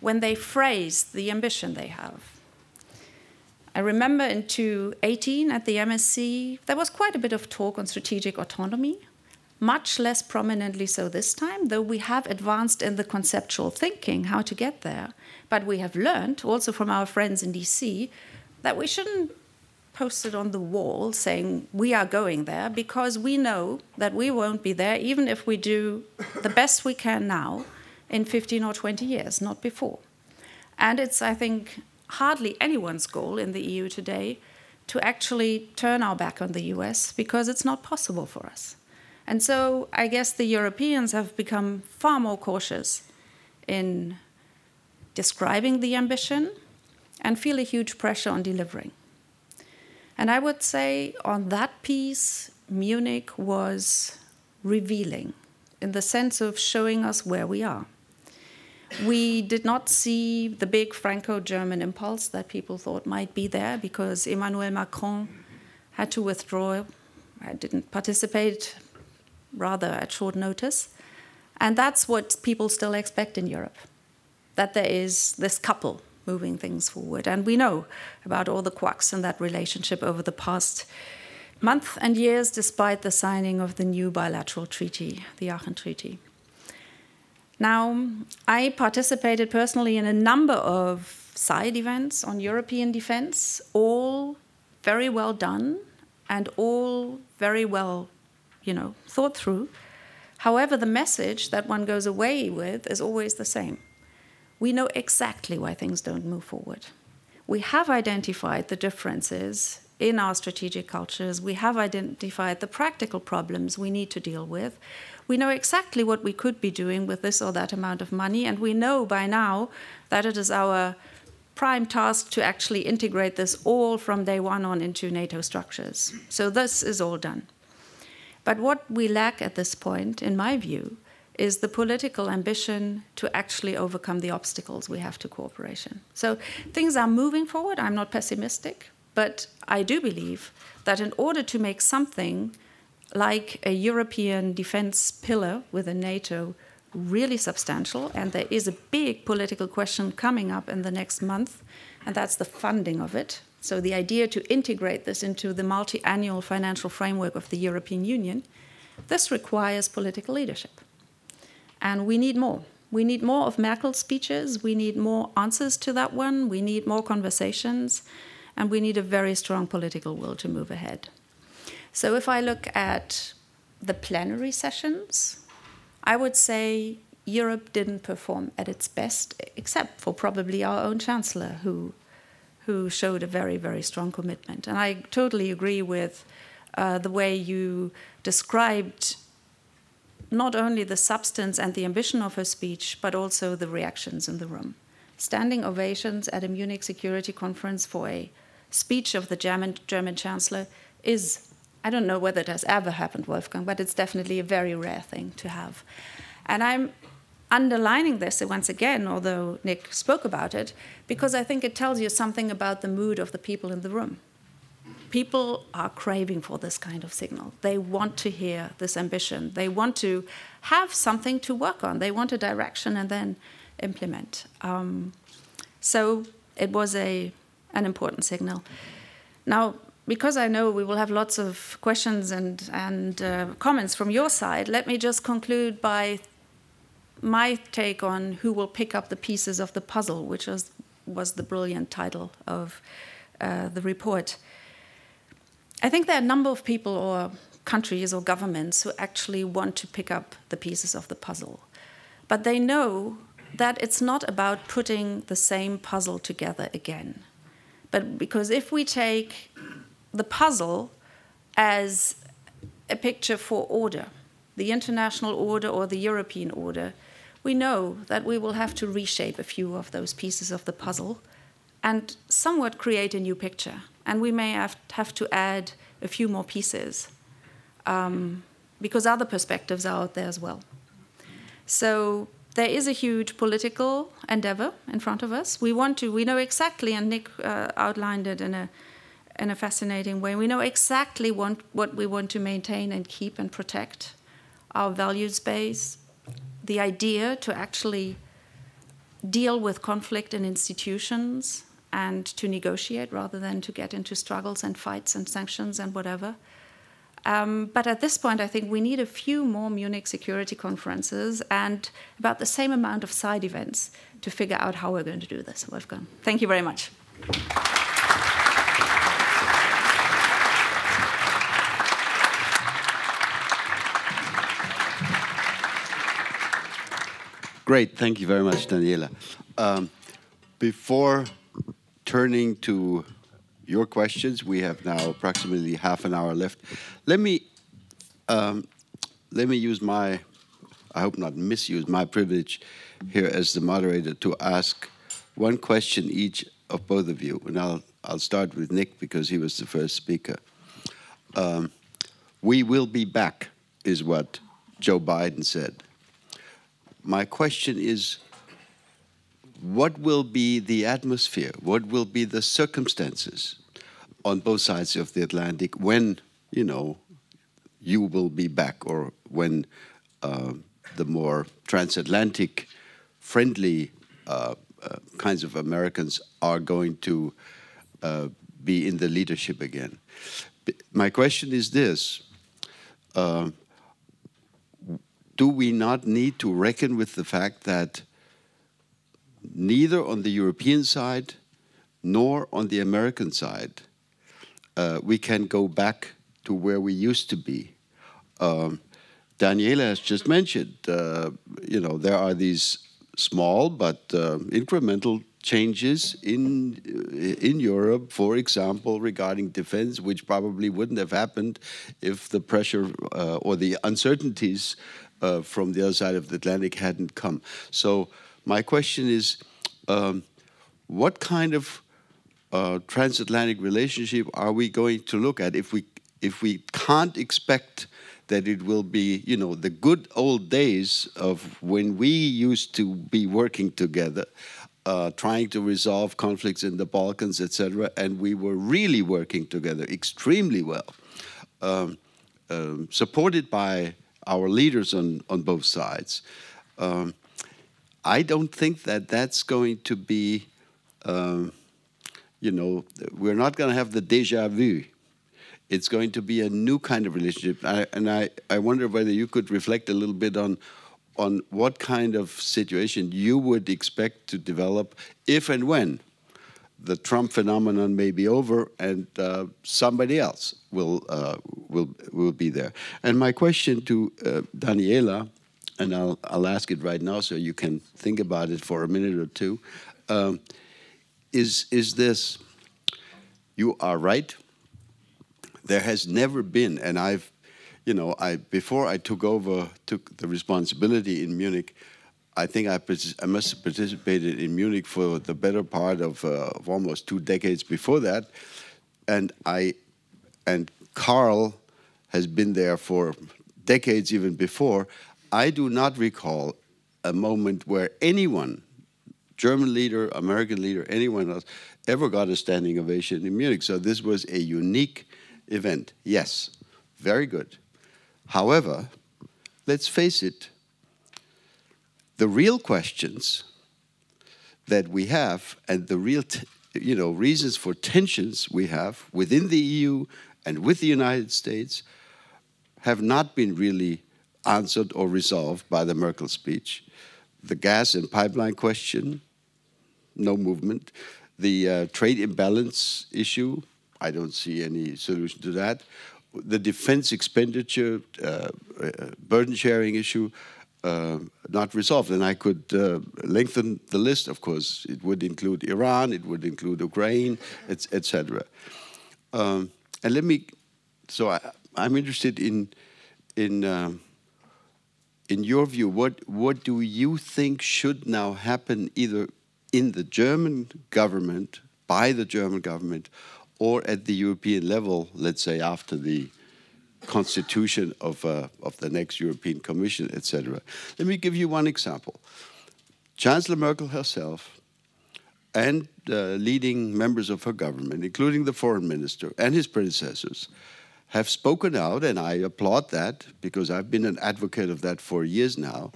when they phrase the ambition they have. I remember in 2018 at the MSC, there was quite a bit of talk on strategic autonomy, much less prominently so this time, though we have advanced in the conceptual thinking how to get there. But we have learned, also from our friends in DC, that we shouldn't posted on the wall saying we are going there because we know that we won't be there even if we do the best we can now in 15 or 20 years, not before. And it's, I think, hardly anyone's goal in the EU today to actually turn our back on the US because it's not possible for us. And so I guess the Europeans have become far more cautious in describing the ambition and feel a huge pressure on delivering. And I would say on that piece, Munich was revealing in the sense of showing us where we are. We did not see the big Franco German impulse that people thought might be there because Emmanuel Macron had to withdraw. I didn't participate, rather at short notice. And that's what people still expect in Europe that there is this couple moving things forward. And we know about all the quacks in that relationship over the past month and years, despite the signing of the new bilateral treaty, the Aachen Treaty. Now, I participated personally in a number of side events on European defense, all very well done and all very well, you know, thought through. However, the message that one goes away with is always the same. We know exactly why things don't move forward. We have identified the differences in our strategic cultures. We have identified the practical problems we need to deal with. We know exactly what we could be doing with this or that amount of money, and we know by now that it is our prime task to actually integrate this all from day one on into NATO structures. So this is all done. But what we lack at this point, in my view, is the political ambition to actually overcome the obstacles we have to cooperation. So things are moving forward. I'm not pessimistic, but I do believe that in order to make something like a European defense pillar within NATO really substantial, and there is a big political question coming up in the next month, and that's the funding of it. So, the idea to integrate this into the multi annual financial framework of the European Union, this requires political leadership. And we need more. We need more of Merkel's speeches, we need more answers to that one, we need more conversations, and we need a very strong political will to move ahead. So if I look at the plenary sessions, I would say Europe didn't perform at its best, except for probably our own chancellor, who who showed a very very strong commitment. And I totally agree with uh, the way you described not only the substance and the ambition of her speech, but also the reactions in the room. Standing ovations at a Munich Security Conference for a speech of the German, German Chancellor is I don't know whether it has ever happened, Wolfgang, but it's definitely a very rare thing to have. And I'm underlining this once again, although Nick spoke about it, because I think it tells you something about the mood of the people in the room. People are craving for this kind of signal. They want to hear this ambition. They want to have something to work on. They want a direction and then implement. Um, so it was a, an important signal. Now, because I know we will have lots of questions and, and uh, comments from your side, let me just conclude by my take on who will pick up the pieces of the puzzle, which was, was the brilliant title of uh, the report. I think there are a number of people or countries or governments who actually want to pick up the pieces of the puzzle. But they know that it's not about putting the same puzzle together again. But because if we take the puzzle as a picture for order, the international order or the European order, we know that we will have to reshape a few of those pieces of the puzzle and somewhat create a new picture. And we may have, have to add a few more pieces um, because other perspectives are out there as well. So there is a huge political endeavor in front of us. We want to, we know exactly, and Nick uh, outlined it in a in a fascinating way. We know exactly what, what we want to maintain and keep and protect our values base, the idea to actually deal with conflict in institutions and to negotiate rather than to get into struggles and fights and sanctions and whatever. Um, but at this point, I think we need a few more Munich security conferences and about the same amount of side events to figure out how we're going to do this, Wolfgang. Thank you very much. Great, thank you very much, Daniela. Um, before turning to your questions, we have now approximately half an hour left. Let me um, let me use my, I hope not misuse my privilege here as the moderator to ask one question each of both of you, and I'll, I'll start with Nick because he was the first speaker. Um, we will be back, is what Joe Biden said. My question is what will be the atmosphere? What will be the circumstances on both sides of the Atlantic when, you know, you will be back or when uh, the more transatlantic friendly uh, uh, kinds of Americans are going to uh, be in the leadership again. My question is this uh, Do we not need to reckon with the fact that neither on the European side nor on the American side uh, we can go back to where we used to be? Um, Daniela has just mentioned, uh, you know, there are these small but uh, incremental changes in uh, in Europe, for example, regarding defense, which probably wouldn't have happened if the pressure uh, or the uncertainties uh, from the other side of the Atlantic hadn't come. So my question is, um, what kind of uh, transatlantic relationship are we going to look at if we if we can't expect that it will be, you know, the good old days of when we used to be working together, uh, trying to resolve conflicts in the Balkans, etc., and we were really working together extremely well, um, um, supported by our leaders on, on both sides. Um, I don't think that that's going to be, um, you know, we're not going to have the deja vu it's going to be a new kind of relationship. I, and I, I wonder whether you could reflect a little bit on on what kind of situation you would expect to develop if and when the Trump phenomenon may be over and uh, somebody else will uh, will will be there. And my question to uh, Daniela, and I'll I'll ask it right now so you can think about it for a minute or two, um, is is this? You are right there has never been, and I've, you know, I before I took over, took the responsibility in Munich. I think I, I must have participated in Munich for the better part of, uh, of almost two decades before that, and I, and Carl has been there for decades even before. I do not recall a moment where anyone, German leader, American leader, anyone else, ever got a standing ovation in Munich. So this was a unique event. Yes, very good. However, let's face it, the real questions that we have and the real you know reasons for tensions we have within the EU and with the United States have not been really answered or resolved by the Merkel speech. The gas and pipeline question, no movement. The uh, trade imbalance issue, I don't see any solution to that. The defense expenditure uh, uh, burden sharing issue uh, not resolved, and I could uh, lengthen the list. Of course, it would include Iran, it would include Ukraine, etc. Et um, and let me. So I, am interested in in um, in your view. What what do you think should now happen, either in the German government by the German government, or at the European level, let's say after the constitution of, uh, of the next European Commission, etc. Let me give you one example. Chancellor Merkel herself and uh, leading members of her government, including the foreign minister and his predecessors, have spoken out, and I applaud that because I've been an advocate of that for years now.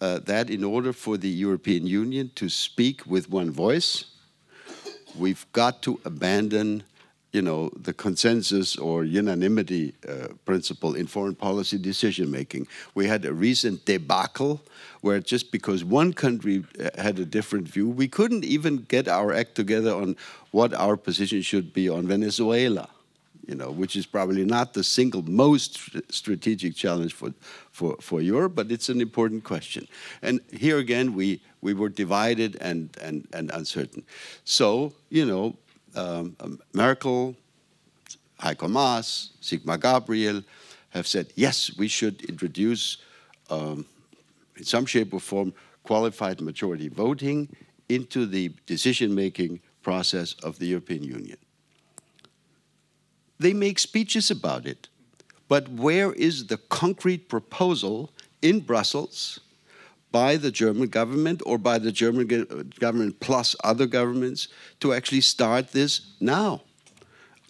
Uh, that in order for the European Union to speak with one voice, we've got to abandon you know, the consensus or unanimity uh, principle in foreign policy decision making. We had a recent debacle where just because one country uh, had a different view, we couldn't even get our act together on what our position should be on Venezuela, you know, which is probably not the single most strategic challenge for, for, for Europe, but it's an important question. And here again, we, we were divided and, and, and uncertain. So, you know, um, um, Merkel, Heiko Maas, Sigmar Gabriel have said, yes, we should introduce, um, in some shape or form, qualified majority voting into the decision making process of the European Union. They make speeches about it, but where is the concrete proposal in Brussels by the German government or by the German government plus other governments to actually start this now?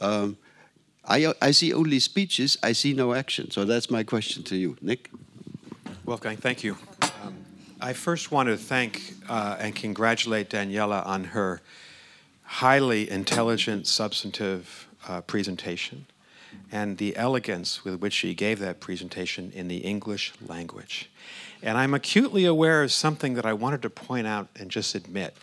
Um, I, I see only speeches, I see no action. So that's my question to you. Nick? Wolfgang, thank you. Um, I first want to thank uh, and congratulate Daniela on her highly intelligent, substantive uh, presentation and the elegance with which she gave that presentation in the English language. And I'm acutely aware of something that I wanted to point out and just admit.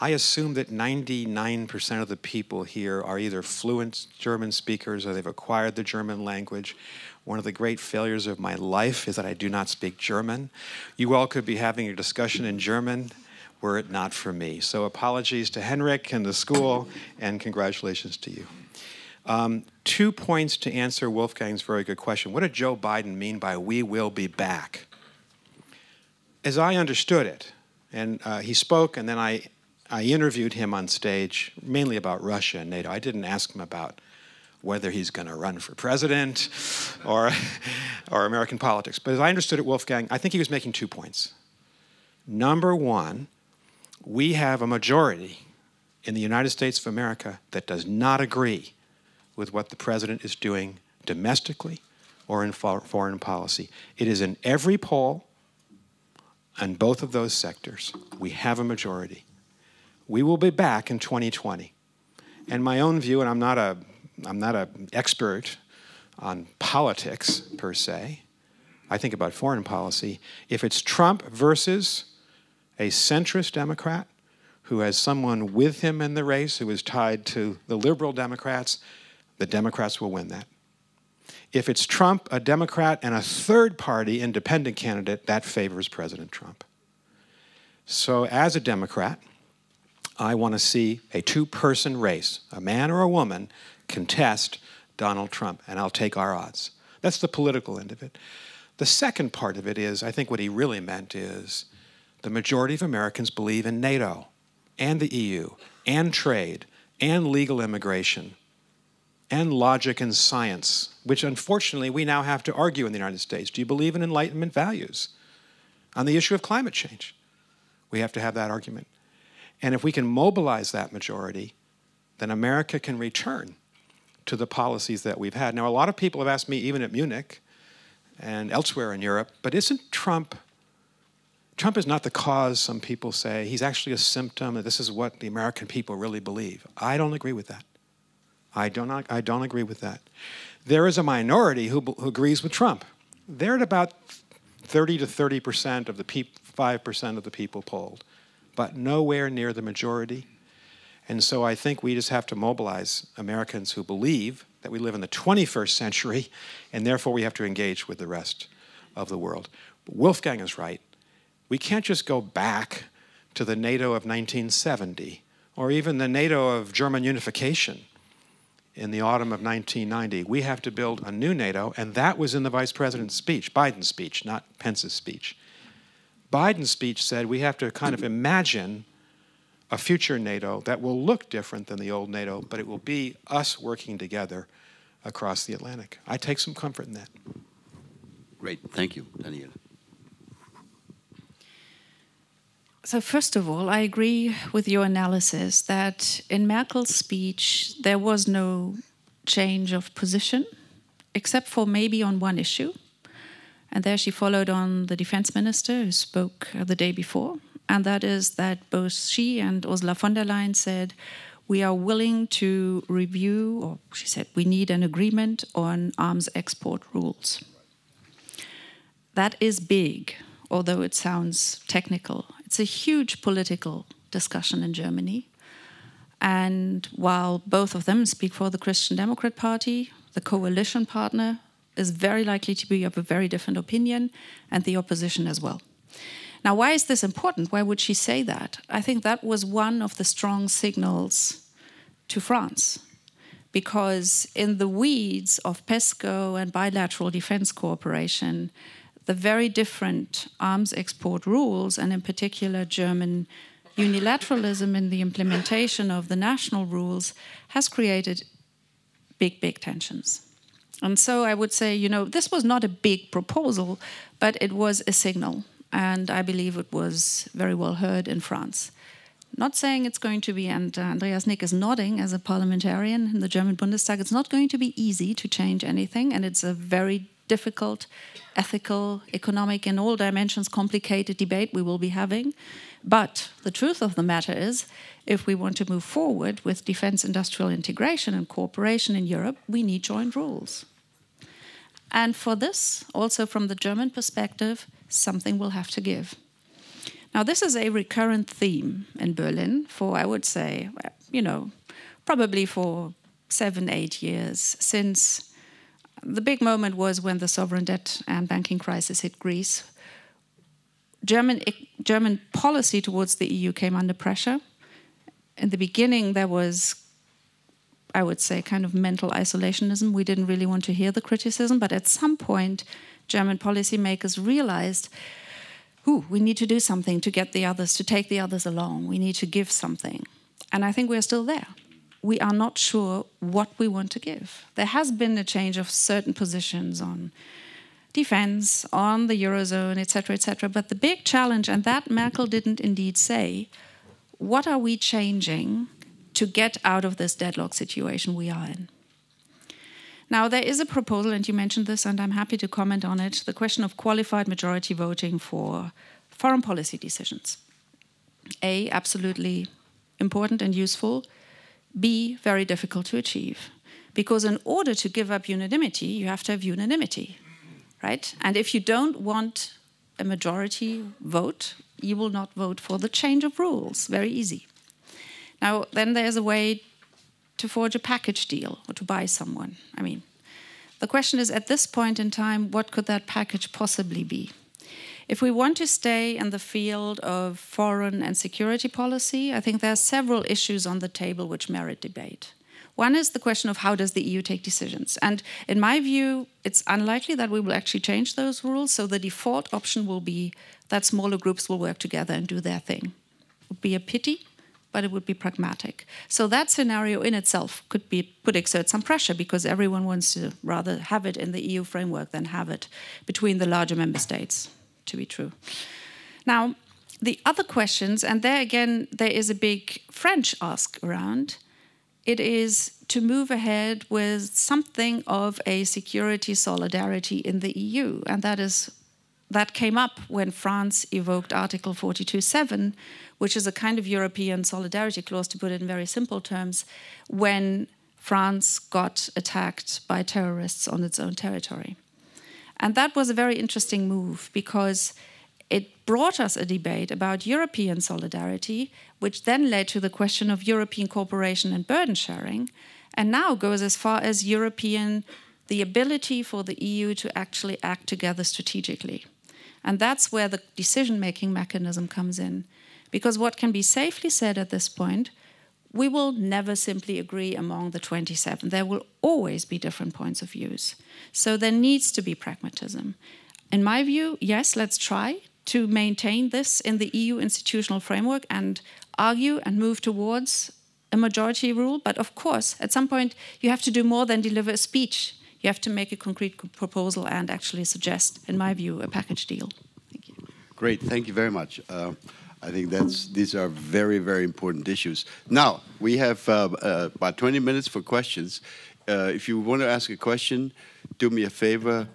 I assume that 99% of the people here are either fluent German speakers or they've acquired the German language. One of the great failures of my life is that I do not speak German. You all could be having a discussion in German were it not for me. So apologies to Henrik and the school, and congratulations to you. Um, two points to answer Wolfgang's very good question. What did Joe Biden mean by we will be back? As I understood it, and uh, he spoke, and then I I interviewed him on stage mainly about Russia and NATO. I didn't ask him about whether he's going to run for president or, or American politics. But as I understood it, Wolfgang, I think he was making two points. Number one, we have a majority in the United States of America that does not agree with what the president is doing domestically or in foreign policy. It is in every poll on both of those sectors. We have a majority we will be back in 2020. And my own view, and I'm not a I'm not an expert on politics per se. I think about foreign policy. If it's Trump versus a centrist Democrat who has someone with him in the race who is tied to the liberal Democrats, the Democrats will win that. If it's Trump, a Democrat, and a third party independent candidate, that favors President Trump. So, as a Democrat, I want to see a two person race, a man or a woman, contest Donald Trump, and I'll take our odds. That's the political end of it. The second part of it is I think what he really meant is the majority of Americans believe in NATO and the EU and trade and legal immigration and logic and science, which unfortunately we now have to argue in the United States. Do you believe in Enlightenment values? On the issue of climate change, we have to have that argument. And if we can mobilize that majority, then America can return to the policies that we've had. Now, a lot of people have asked me, even at Munich and elsewhere in Europe, but isn't Trump? Trump is not the cause, some people say. He's actually a symptom, and this is what the American people really believe. I don't agree with that. I don't, I don't agree with that. There is a minority who, who agrees with Trump. They're at about 30 to 30 percent of the 5 percent of the people polled but nowhere near the majority. And so I think we just have to mobilize Americans who believe that we live in the 21st century, and therefore we have to engage with the rest of the world. But Wolfgang is right. We can't just go back to the NATO of 1970 or even the NATO of German unification in the autumn of 1990. We have to build a new NATO, and that was in the vice president's speech, Biden's speech, not Pence's speech. Biden's speech said we have to kind of imagine a future NATO that will look different than the old NATO, but it will be us working together across the Atlantic. I take some comfort in that. Great. Thank you, Daniel. So, first of all, I agree with your analysis that in Merkel's speech there was no change of position, except for maybe on one issue. And there she followed on the defense minister who spoke the day before. And that is that both she and Ursula von der Leyen said, we are willing to review, or she said, we need an agreement on arms export rules. That is big, although it sounds technical. It's a huge political discussion in Germany. And while both of them speak for the Christian Democrat Party, the coalition partner is very likely to be of a very different opinion, and the opposition as well. Now, why is this important? Why would she say that? I think that was one of the strong signals to France. Because in the weeds of PESCO and bilateral defense cooperation, the very different arms export rules, and in particular German unilateralism in the implementation of the national rules has created big, big tensions. And so I would say, you know, this was not a big proposal, but it was a signal. And I believe it was very well heard in France. Not saying it's going to be, and Andreas Nick is nodding as a parliamentarian in the German Bundestag, it's not going to be easy to change anything, and it's a very difficult, ethical, economic, in all dimensions, complicated debate we will be having. But the truth of the matter is, if we want to move forward with defense industrial integration and cooperation in Europe, we need joint rules. And for this, also from the German perspective, something will have to give. Now, this is a recurrent theme in Berlin for, I would say, you know, probably for seven, eight years since the big moment was when the sovereign debt and banking crisis hit Greece. German, German policy towards the EU came under pressure. In the beginning, there was, I would say, kind of mental isolationism. We didn't really want to hear the criticism, but at some point, German policymakers realized, ooh, we need to do something to get the others, to take the others along. We need to give something. And I think we're still there we are not sure what we want to give. There has been a change of certain positions on defense, on the Eurozone, etc., etc. But the big challenge, and that Merkel didn't indeed say, what are we changing to get out of this deadlock situation we are in? Now, there is a proposal, and you mentioned this, and I'm happy to comment on it the question of qualified majority voting for foreign policy decisions. A, absolutely important and useful. B, very difficult to achieve. Because in order to give up unanimity, you have to have unanimity, right? And if you don't want a majority vote, you will not vote for the change of rules. Very easy. Now, then there's a way to forge a package deal or to buy someone. I mean, the question is at this point in time, what could that package possibly be? If we want to stay in the field of foreign and security policy, I think there are several issues on the table which merit debate. One is the question of how does the EU take decisions? And in my view, it's unlikely that we will actually change those rules. So the default option will be that smaller groups will work together and do their thing. It would be a pity, but it would be pragmatic. So that scenario in itself could be could exert some pressure because everyone wants to rather have it in the EU framework than have it between the larger member states to be true. Now, the other questions, and there again, there is a big French ask around. It is to move ahead with something of a security solidarity in the EU, and that is that came up when France evoked Article 42.7, which is a kind of European solidarity clause, to put it in very simple terms, when France got attacked by terrorists on its own territory. And that was a very interesting move because it brought us a debate about European solidarity, which then led to the question of European cooperation and burden sharing, and now goes as far as European, the ability for the EU to actually act together strategically. And that's where the decision making mechanism comes in. Because what can be safely said at this point we will never simply agree among the 27. There will always be different points of views. So there needs to be pragmatism. In my view, yes, let's try to maintain this in the EU institutional framework and argue and move towards a majority rule. But of course, at some point, you have to do more than deliver a speech. You have to make a concrete proposal and actually suggest, in my view, a package deal. Thank you. Great, thank you very much. Uh, I think that's these are very very important issues. Now we have uh, uh, about 20 minutes for questions. Uh, if you want to ask a question, do me a favor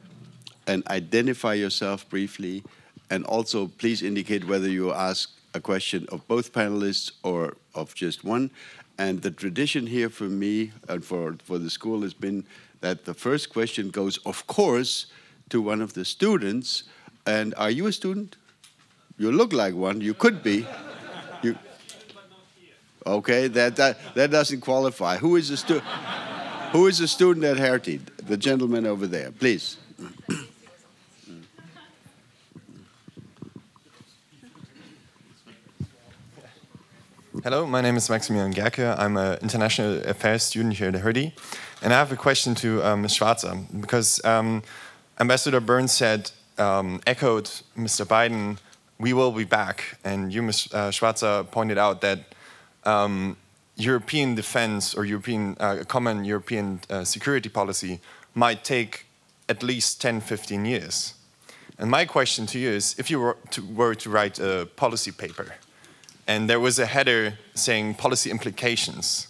and identify yourself briefly, and also please indicate whether you ask a question of both panelists or of just one. And the tradition here for me and for for the school has been that the first question goes, of course, to one of the students. And are you a student? You look like one. You could be. You, okay, that, that, that doesn't qualify. Who is, a stu- who is a student at Hertie? The gentleman over there, please. Hello, my name is Maximilian Gerke. I'm an international affairs student here at Hertie. And I have a question to um, Ms. Schwarzer, because um, Ambassador Burns said, um, echoed Mr. Biden we will be back. And you, Ms. Uh, Schwarzer, pointed out that um, European defense or European uh, common European uh, security policy might take at least 10, 15 years. And my question to you is if you were to, were to write a policy paper and there was a header saying policy implications,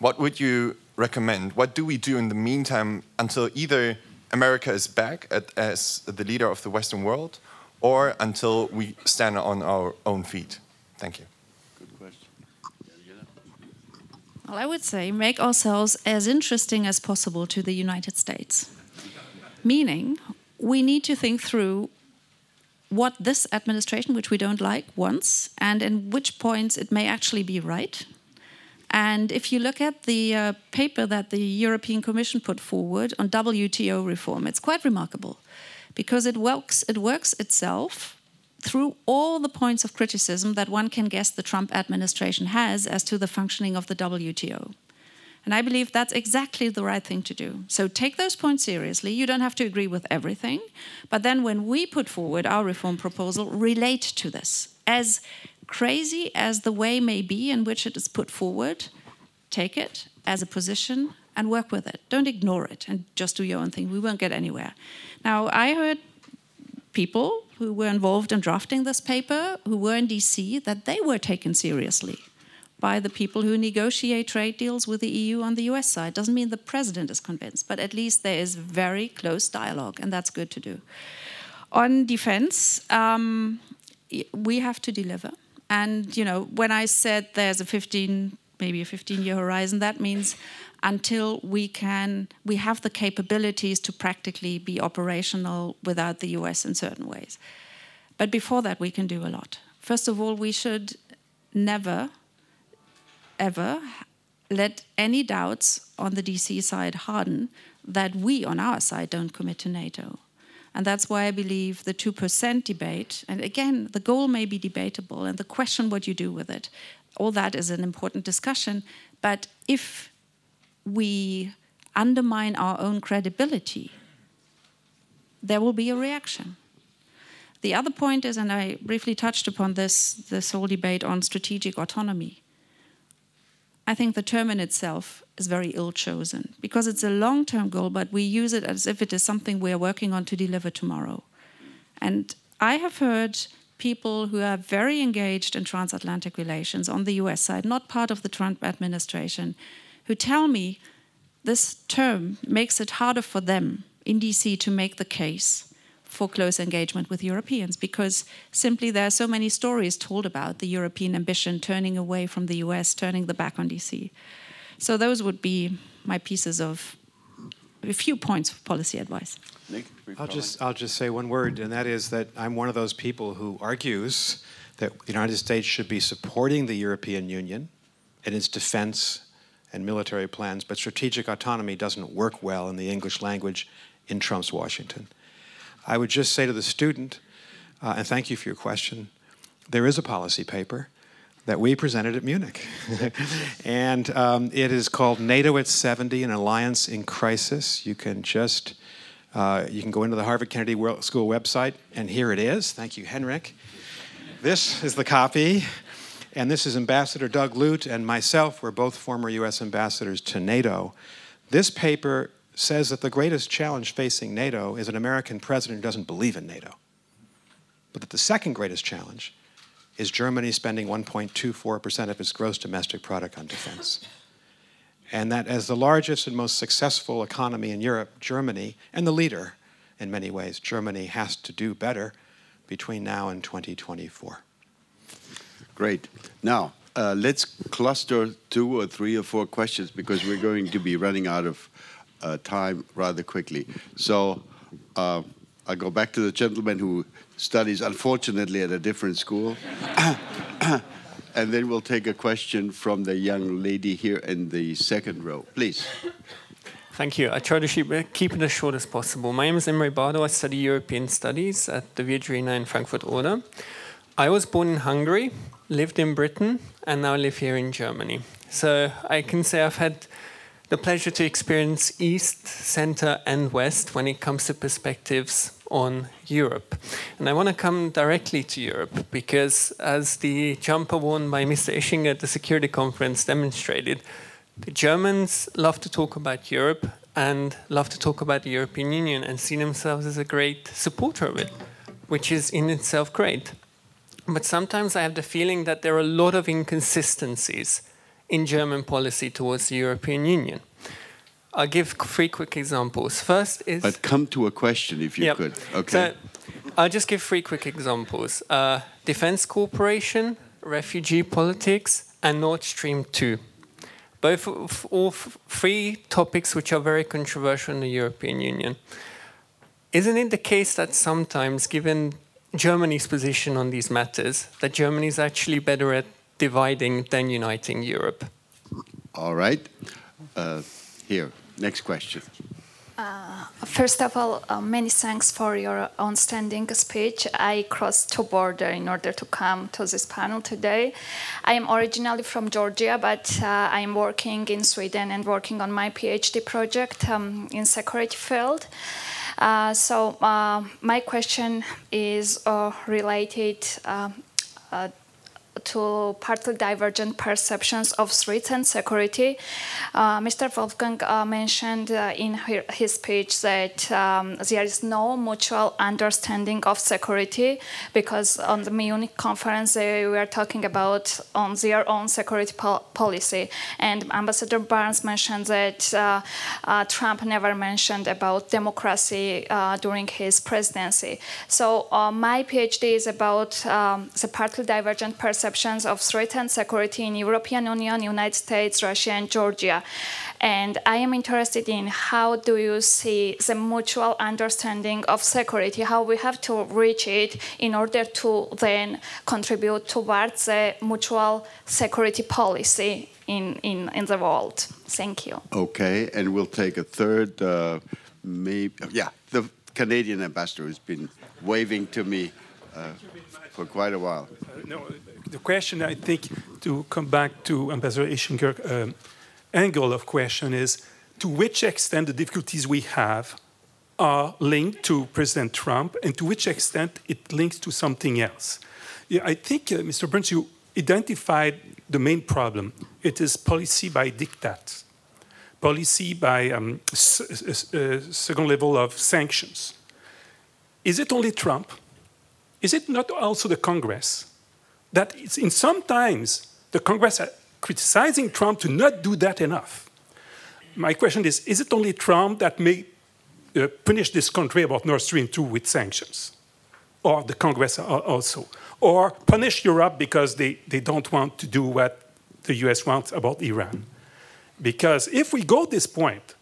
what would you recommend? What do we do in the meantime until either America is back at, as the leader of the Western world or until we stand on our own feet? Thank you. Good question. Well, I would say make ourselves as interesting as possible to the United States. Meaning, we need to think through what this administration, which we don't like, wants, and in which points it may actually be right. And if you look at the uh, paper that the European Commission put forward on WTO reform, it's quite remarkable because it works, it works itself through all the points of criticism that one can guess the Trump administration has as to the functioning of the WTO. And I believe that's exactly the right thing to do. So take those points seriously. You don't have to agree with everything. But then when we put forward our reform proposal, relate to this. As crazy as the way may be in which it is put forward, take it as a position and work with it. Don't ignore it and just do your own thing. We won't get anywhere. Now, I heard people who were involved in drafting this paper, who were in DC, that they were taken seriously by the people who negotiate trade deals with the EU on the US side. Doesn't mean the president is convinced, but at least there is very close dialogue, and that's good to do. On defense, um, we have to deliver. And you know, when I said there's a 15, maybe a 15-year horizon, that means until we can, we have the capabilities to practically be operational without the US in certain ways. But before that, we can do a lot. First of all, we should never ever let any doubts on the DC side harden that we on our side don't commit to NATO. And that's why I believe the 2% debate, and again, the goal may be debatable, and the question what you do with it, all that is an important discussion. But if we undermine our own credibility, there will be a reaction. The other point is, and I briefly touched upon this, this whole debate on strategic autonomy. I think the term in itself is very ill chosen because it's a long term goal, but we use it as if it is something we are working on to deliver tomorrow. And I have heard people who are very engaged in transatlantic relations on the US side, not part of the Trump administration, who tell me this term makes it harder for them in DC to make the case for close engagement with Europeans because simply there are so many stories told about the European ambition turning away from the US, turning the back on DC. So those would be my pieces of a few points of policy advice. Nick, I'll just, I'll just say one word, and that is that I'm one of those people who argues that the United States should be supporting the European Union in its defense and military plans, but strategic autonomy doesn't work well in the English language in Trump's Washington. I would just say to the student, uh, and thank you for your question, there is a policy paper that we presented at Munich. and um, it is called NATO at 70, an alliance in crisis. You can just, uh, you can go into the Harvard Kennedy School website, and here it is. Thank you, Hendrik. This is the copy. And this is Ambassador Doug Lute and myself. We're both former U.S. ambassadors to NATO. This paper says that the greatest challenge facing NATO is an American president who doesn't believe in NATO. But that the second greatest challenge is Germany spending 1.24% of its gross domestic product on defense. And that as the largest and most successful economy in Europe, Germany, and the leader in many ways, Germany has to do better between now and 2024. Great. Now, uh, let's cluster two or three or four questions because we're going to be running out of uh, time rather quickly. So uh, I go back to the gentleman who studies, unfortunately, at a different school. and then we'll take a question from the young lady here in the second row. Please. Thank you. I try to keep it as short as possible. My name is Imre Bardo. I study European Studies at the Viadrina in Frankfurt Oder. I was born in Hungary, lived in Britain, and now live here in Germany. So I can say I've had the pleasure to experience East, Center, and West when it comes to perspectives on Europe. And I want to come directly to Europe because, as the jumper worn by Mr. Ischinger at the Security Conference demonstrated, the Germans love to talk about Europe and love to talk about the European Union and see themselves as a great supporter of it, which is in itself great. But sometimes I have the feeling that there are a lot of inconsistencies in German policy towards the European Union. I'll give three quick examples. First is. But come to a question if you Yep. could. Okay. So I'll just give three quick examples uh, defense cooperation, refugee politics, and Nord Stream 2. Both of, all f- three topics which are very controversial in the European Union. Isn't it the case that sometimes, given Germany's position on these matters, that Germany is actually better at dividing than uniting Europe? All right. Uh, here, next question. First of all, uh, many thanks for your outstanding speech. I crossed to border in order to come to this panel today. I am originally from Georgia, but uh, I am working in Sweden and working on my PhD project um, in security field. Uh, so uh, my question is uh, related uh, uh, to partly divergent perceptions of threats and security. Uh, Mr. Wolfgang uh, mentioned uh, in his speech that um, there is no mutual understanding of security because on the Munich conference they were talking about on their own security pol- policy. And Ambassador Barnes mentioned that uh, uh, Trump never mentioned about democracy uh, during his presidency. So my PhD is about um, the partly divergent perceptions of threat and security in European Union, United States, Russia, and Georgia. And I am interested in how do you see the mutual understanding of security, how we have to reach it in order to then contribute towards the mutual security policy in, in, in the world. Thank you. Okay, and we'll take a third. Uh, maybe, yeah, the Canadian ambassador has been waving to me uh, for quite a while. No, the question I think to come back to Ambassador Ischinger um, angle of question is to which extent the difficulties we have are linked to President Trump and to which extent it links to something else. Yeah, I think, uh, Mr. Burns, you identified the main problem. It is policy by diktat, policy by um, uh, second level of sanctions. Is it only Trump? Is it not also the Congress? That it's in sometimes the Congress are criticizing Trump to not do that enough. My question is is it only Trump that may uh, punish this country about Nord Stream 2 with sanctions? Or the Congress also? Or punish Europe because they, they don't want to do what the US wants about Iran? Because if we go this point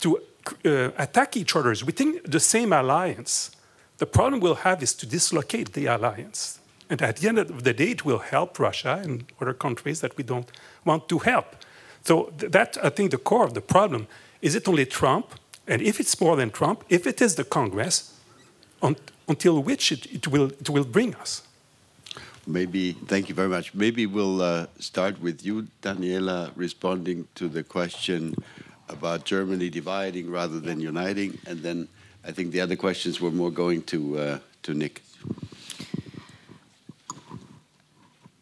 to uh, attack each other within the same alliance, the problem we'll have is to dislocate the alliance. And at the end of the day, it will help Russia and other countries that we don't want to help. So th- that, I think, the core of the problem. Is it only Trump? And if it's more than Trump, if it is the Congress, un- until which it, it, will, it will bring us? Maybe, thank you very much. Maybe we'll uh, start with you, Daniela, responding to the question about Germany dividing rather than uniting. And then I think the other questions were more going to, uh, to Nick.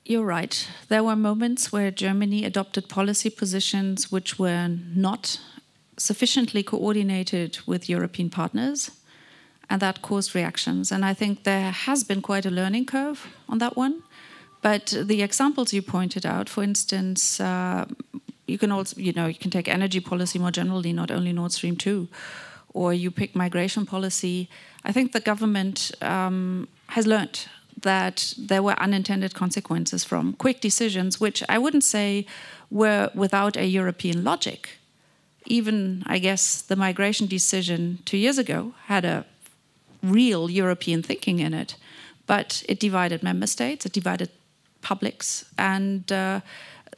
You're right. There were moments where Germany adopted policy positions which were not sufficiently coordinated with European partners, and that caused reactions. And I think there has been quite a learning curve on that one. But the examples you pointed out, for instance, uh, you can also, you know, you can take energy policy more generally, not only Nord Stream 2, or you pick migration policy. I think the government um, has learned that there were unintended consequences from quick decisions, which I wouldn't say were without a European logic. Even, I guess, the migration decision two years ago had a real European thinking in it, but it divided member states, it divided publics, and uh,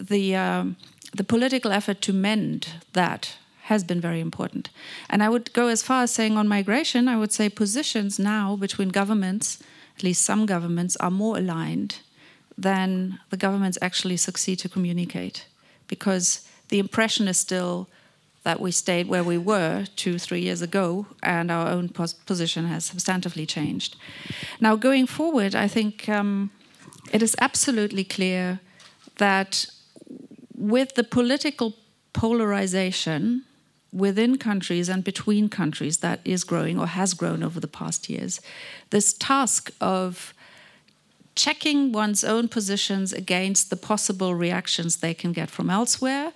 the um, the political effort to mend that has been very important. And I would go as far as saying on migration, I would say positions now between governments, at least some governments, are more aligned than the governments actually succeed to communicate. Because the impression is still that we stayed where we were two, three years ago, and our own pos- position has substantively changed. Now, going forward, I think um, it is absolutely clear that with the political polarization within countries and between countries that is growing or has grown over the past years, this task of checking one's own positions against the possible reactions they can get from elsewhere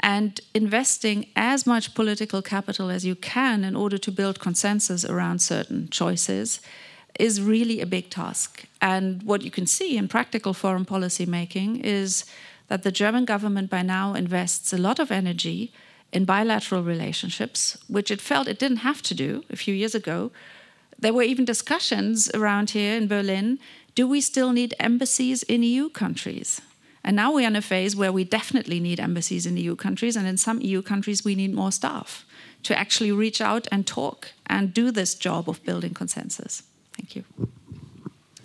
and investing as much political capital as you can in order to build consensus around certain choices is really a big task. And what you can see in practical foreign policy making is that the German government by now invests a lot of energy in bilateral relationships, which it felt it didn't have to do a few years ago. There were even discussions around here in Berlin do we still need embassies in EU countries? And now we're in a phase where we definitely need embassies in EU countries, and in some EU countries, we need more staff to actually reach out and talk and do this job of building consensus. Thank you.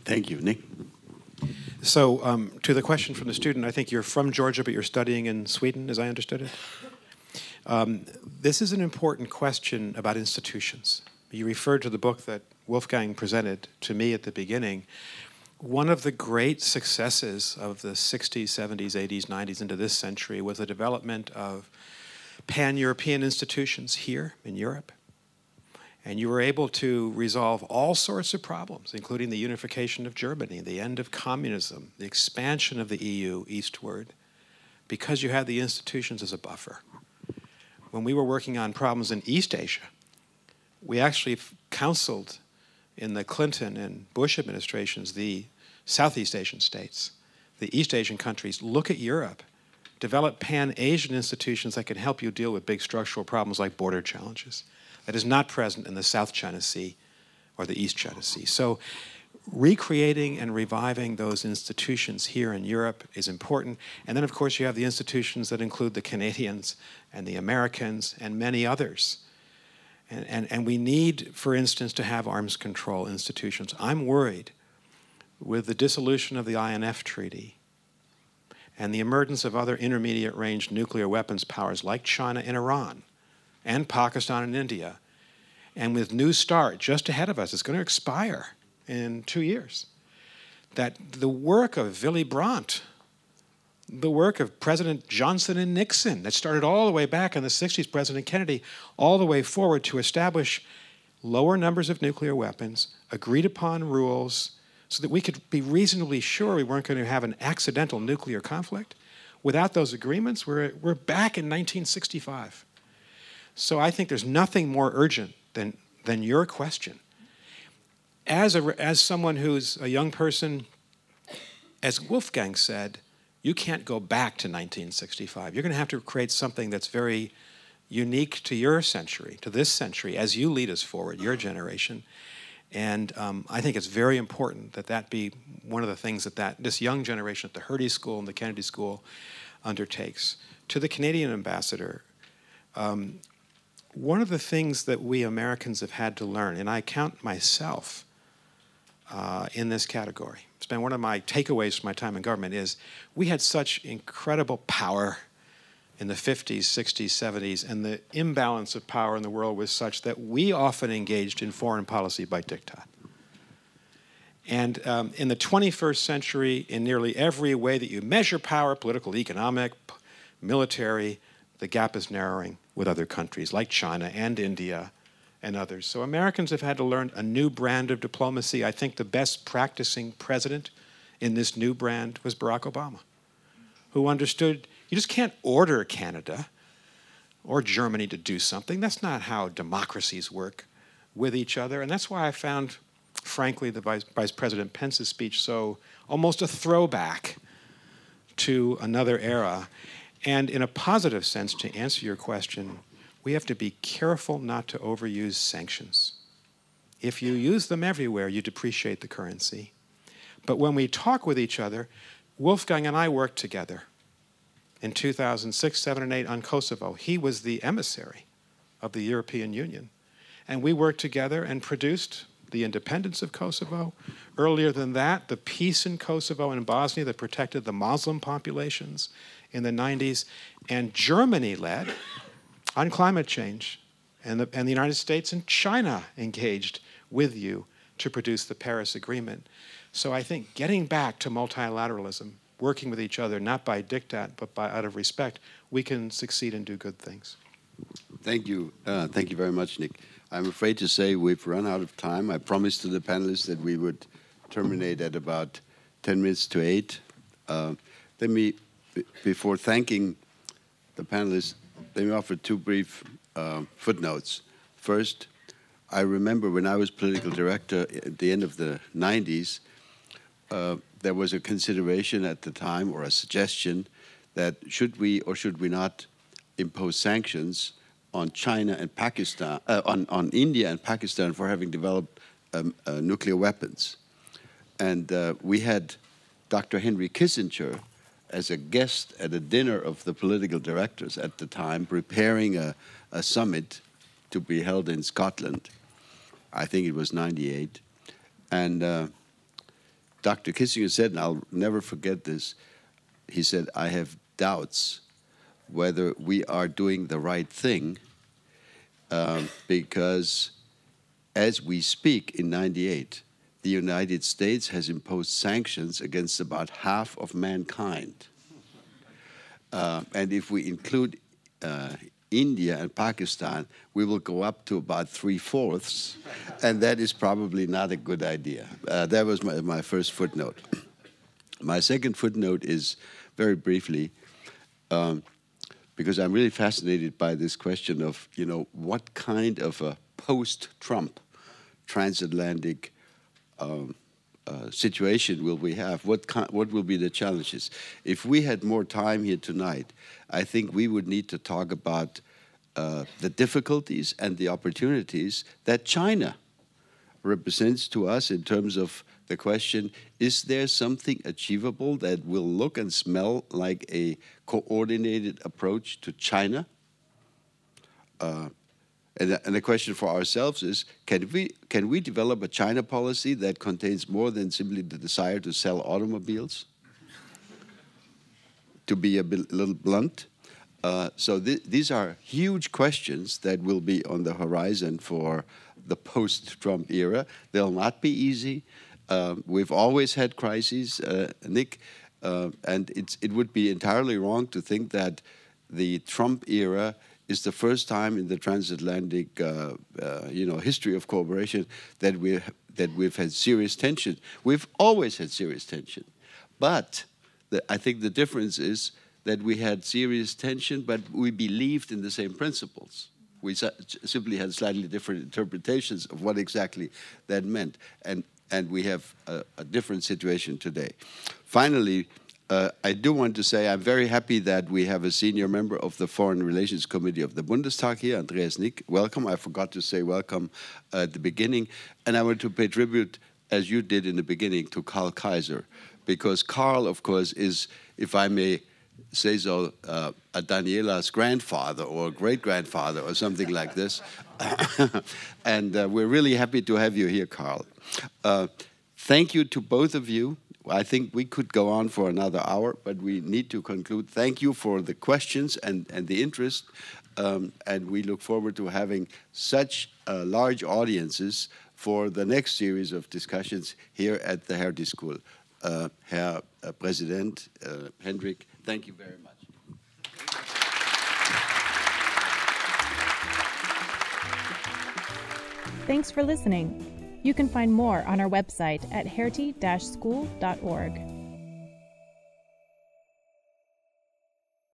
Thank you. Nick? So, um, to the question from the student, I think you're from Georgia, but you're studying in Sweden, as I understood it. Um, this is an important question about institutions. You referred to the book that Wolfgang presented to me at the beginning. One of the great successes of the 60s, 70s, 80s, 90s into this century was the development of pan European institutions here in Europe. And you were able to resolve all sorts of problems, including the unification of Germany, the end of communism, the expansion of the EU eastward, because you had the institutions as a buffer. When we were working on problems in East Asia, we actually counseled in the Clinton and Bush administrations, the Southeast Asian states, the East Asian countries, look at Europe, develop pan Asian institutions that can help you deal with big structural problems like border challenges. That is not present in the South China Sea or the East China Sea. So, recreating and reviving those institutions here in Europe is important. And then, of course, you have the institutions that include the Canadians and the Americans and many others and, and, and we need, for instance, to have arms control institutions. I'm worried with the dissolution of the INF Treaty and the emergence of other intermediate range nuclear weapons powers like China and Iran and Pakistan and India. And with New START just ahead of us, it's going to expire in two years. That the work of Willy Brandt the work of President Johnson and Nixon that started all the way back in the 60s, President Kennedy, all the way forward to establish lower numbers of nuclear weapons, agreed upon rules, so that we could be reasonably sure we weren't going to have an accidental nuclear conflict. Without those agreements, we're, we're back in 1965. So I think there's nothing more urgent than, than your question. As, a, as someone who's a young person, as Wolfgang said, you can't go back to 1965. You're going to have to create something that's very unique to your century, to this century, as you lead us forward, your generation. And um, I think it's very important that that be one of the things that, that this young generation at the Hertie School and the Kennedy School undertakes. To the Canadian ambassador, um, one of the things that we Americans have had to learn, and I count myself uh, in this category, it's been one of my takeaways from my time in government is we had such incredible power in the 50s, 60s, 70s, and the imbalance of power in the world was such that we often engaged in foreign policy by diktat. And um, in the 21st century, in nearly every way that you measure power political, economic, military the gap is narrowing with other countries like China and India and others. So Americans have had to learn a new brand of diplomacy. I think the best practicing president in this new brand was Barack Obama, who understood you just can't order Canada or Germany to do something. That's not how democracies work with each other. And that's why I found, frankly, the Vice, Vice President Pence's speech so almost a throwback to another era. And in a positive sense, to answer your question, we have to be careful not to overuse sanctions. If you use them everywhere, you depreciate the currency. But when we talk with each other, Wolfgang and I worked together in 2006, 7, and 8 on Kosovo. He was the emissary of the European Union. And we worked together and produced the independence of Kosovo. Earlier than that, the peace in Kosovo and Bosnia that protected the Muslim populations in the 90s. And Germany led on climate change, and the, and the United States and China engaged with you to produce the Paris Agreement. So I think getting back to multilateralism, working with each other, not by diktat, but by out of respect, we can succeed and do good things. Thank you. Uh, thank you very much, Nick. I'm afraid to say we've run out of time. I promised to the panelists that we would terminate at about 10 minutes to 8. Uh, let me, before thanking the panelists, let me offer two brief uh, footnotes. First, I remember when I was political director at the end of the 90s, uh, there was a consideration at the time or a suggestion that should we or should we not impose sanctions on China and Pakistan, uh, on, on India and Pakistan for having developed um, uh, nuclear weapons. And uh, we had Dr. Henry Kissinger as a guest at a dinner of the political directors at the time, preparing a, a summit to be held in Scotland. I think it was 98. And uh, Dr. Kissinger said, and I'll never forget this, he said, I have doubts whether we are doing the right thing um, because as we speak in 98, the United States has imposed sanctions against about half of mankind. Uh, and if we include uh, India and Pakistan, we will go up to about three fourths, and that is probably not a good idea. Uh, that was my, my first footnote. My second footnote is very briefly um, because I'm really fascinated by this question of, you know, what kind of a post-Trump transatlantic um, uh, situation will we have? What what will be the challenges? If we had more time here tonight, I think we would need to talk about uh, the difficulties and the opportunities that China represents to us in terms of the question is there something achievable that will look and smell like a coordinated approach to China? Uh, and, and, the question for ourselves is can we, can we develop a China policy that contains more than simply the desire to sell automobiles? to be a, bit, little blunt. Uh, so th these are huge questions that will be on the horizon for the post-Trump era. They'll not be easy. Uh, we've always had crises, uh, Nick, uh, and it would be entirely wrong to think that the Trump era is the first time in the transatlantic, uh, uh, you know, history of cooperation that we that we've had serious tension. We've always had serious tension, but the, I think the difference is that we had serious tension, but we believed in the same principles. We simply had slightly different interpretations of what exactly that meant. And and we have a, a different situation today. Finally, uh, I do want to say I'm very happy that we have a senior member of the Foreign Relations Committee of the Bundestag here, Andreas Nick. Welcome. I forgot to say welcome at the beginning. And I want to pay tribute, as you did in the beginning, to Karl Kaiser, because Karl, of course, is, if I may say so, uh, a Daniela's grandfather or great grandfather or something like this. and uh, we're really happy to have you here, Karl. Uh, thank you to both of you. I think we could go on for another hour, but we need to conclude. Thank you for the questions and, and the interest. Um, and we look forward to having such uh, large audiences for the next series of discussions here at the Hertie School. Uh, Herr uh, President uh, Hendrik, thank you very much. Thanks for listening. You can find more on our website at hertie-school.org.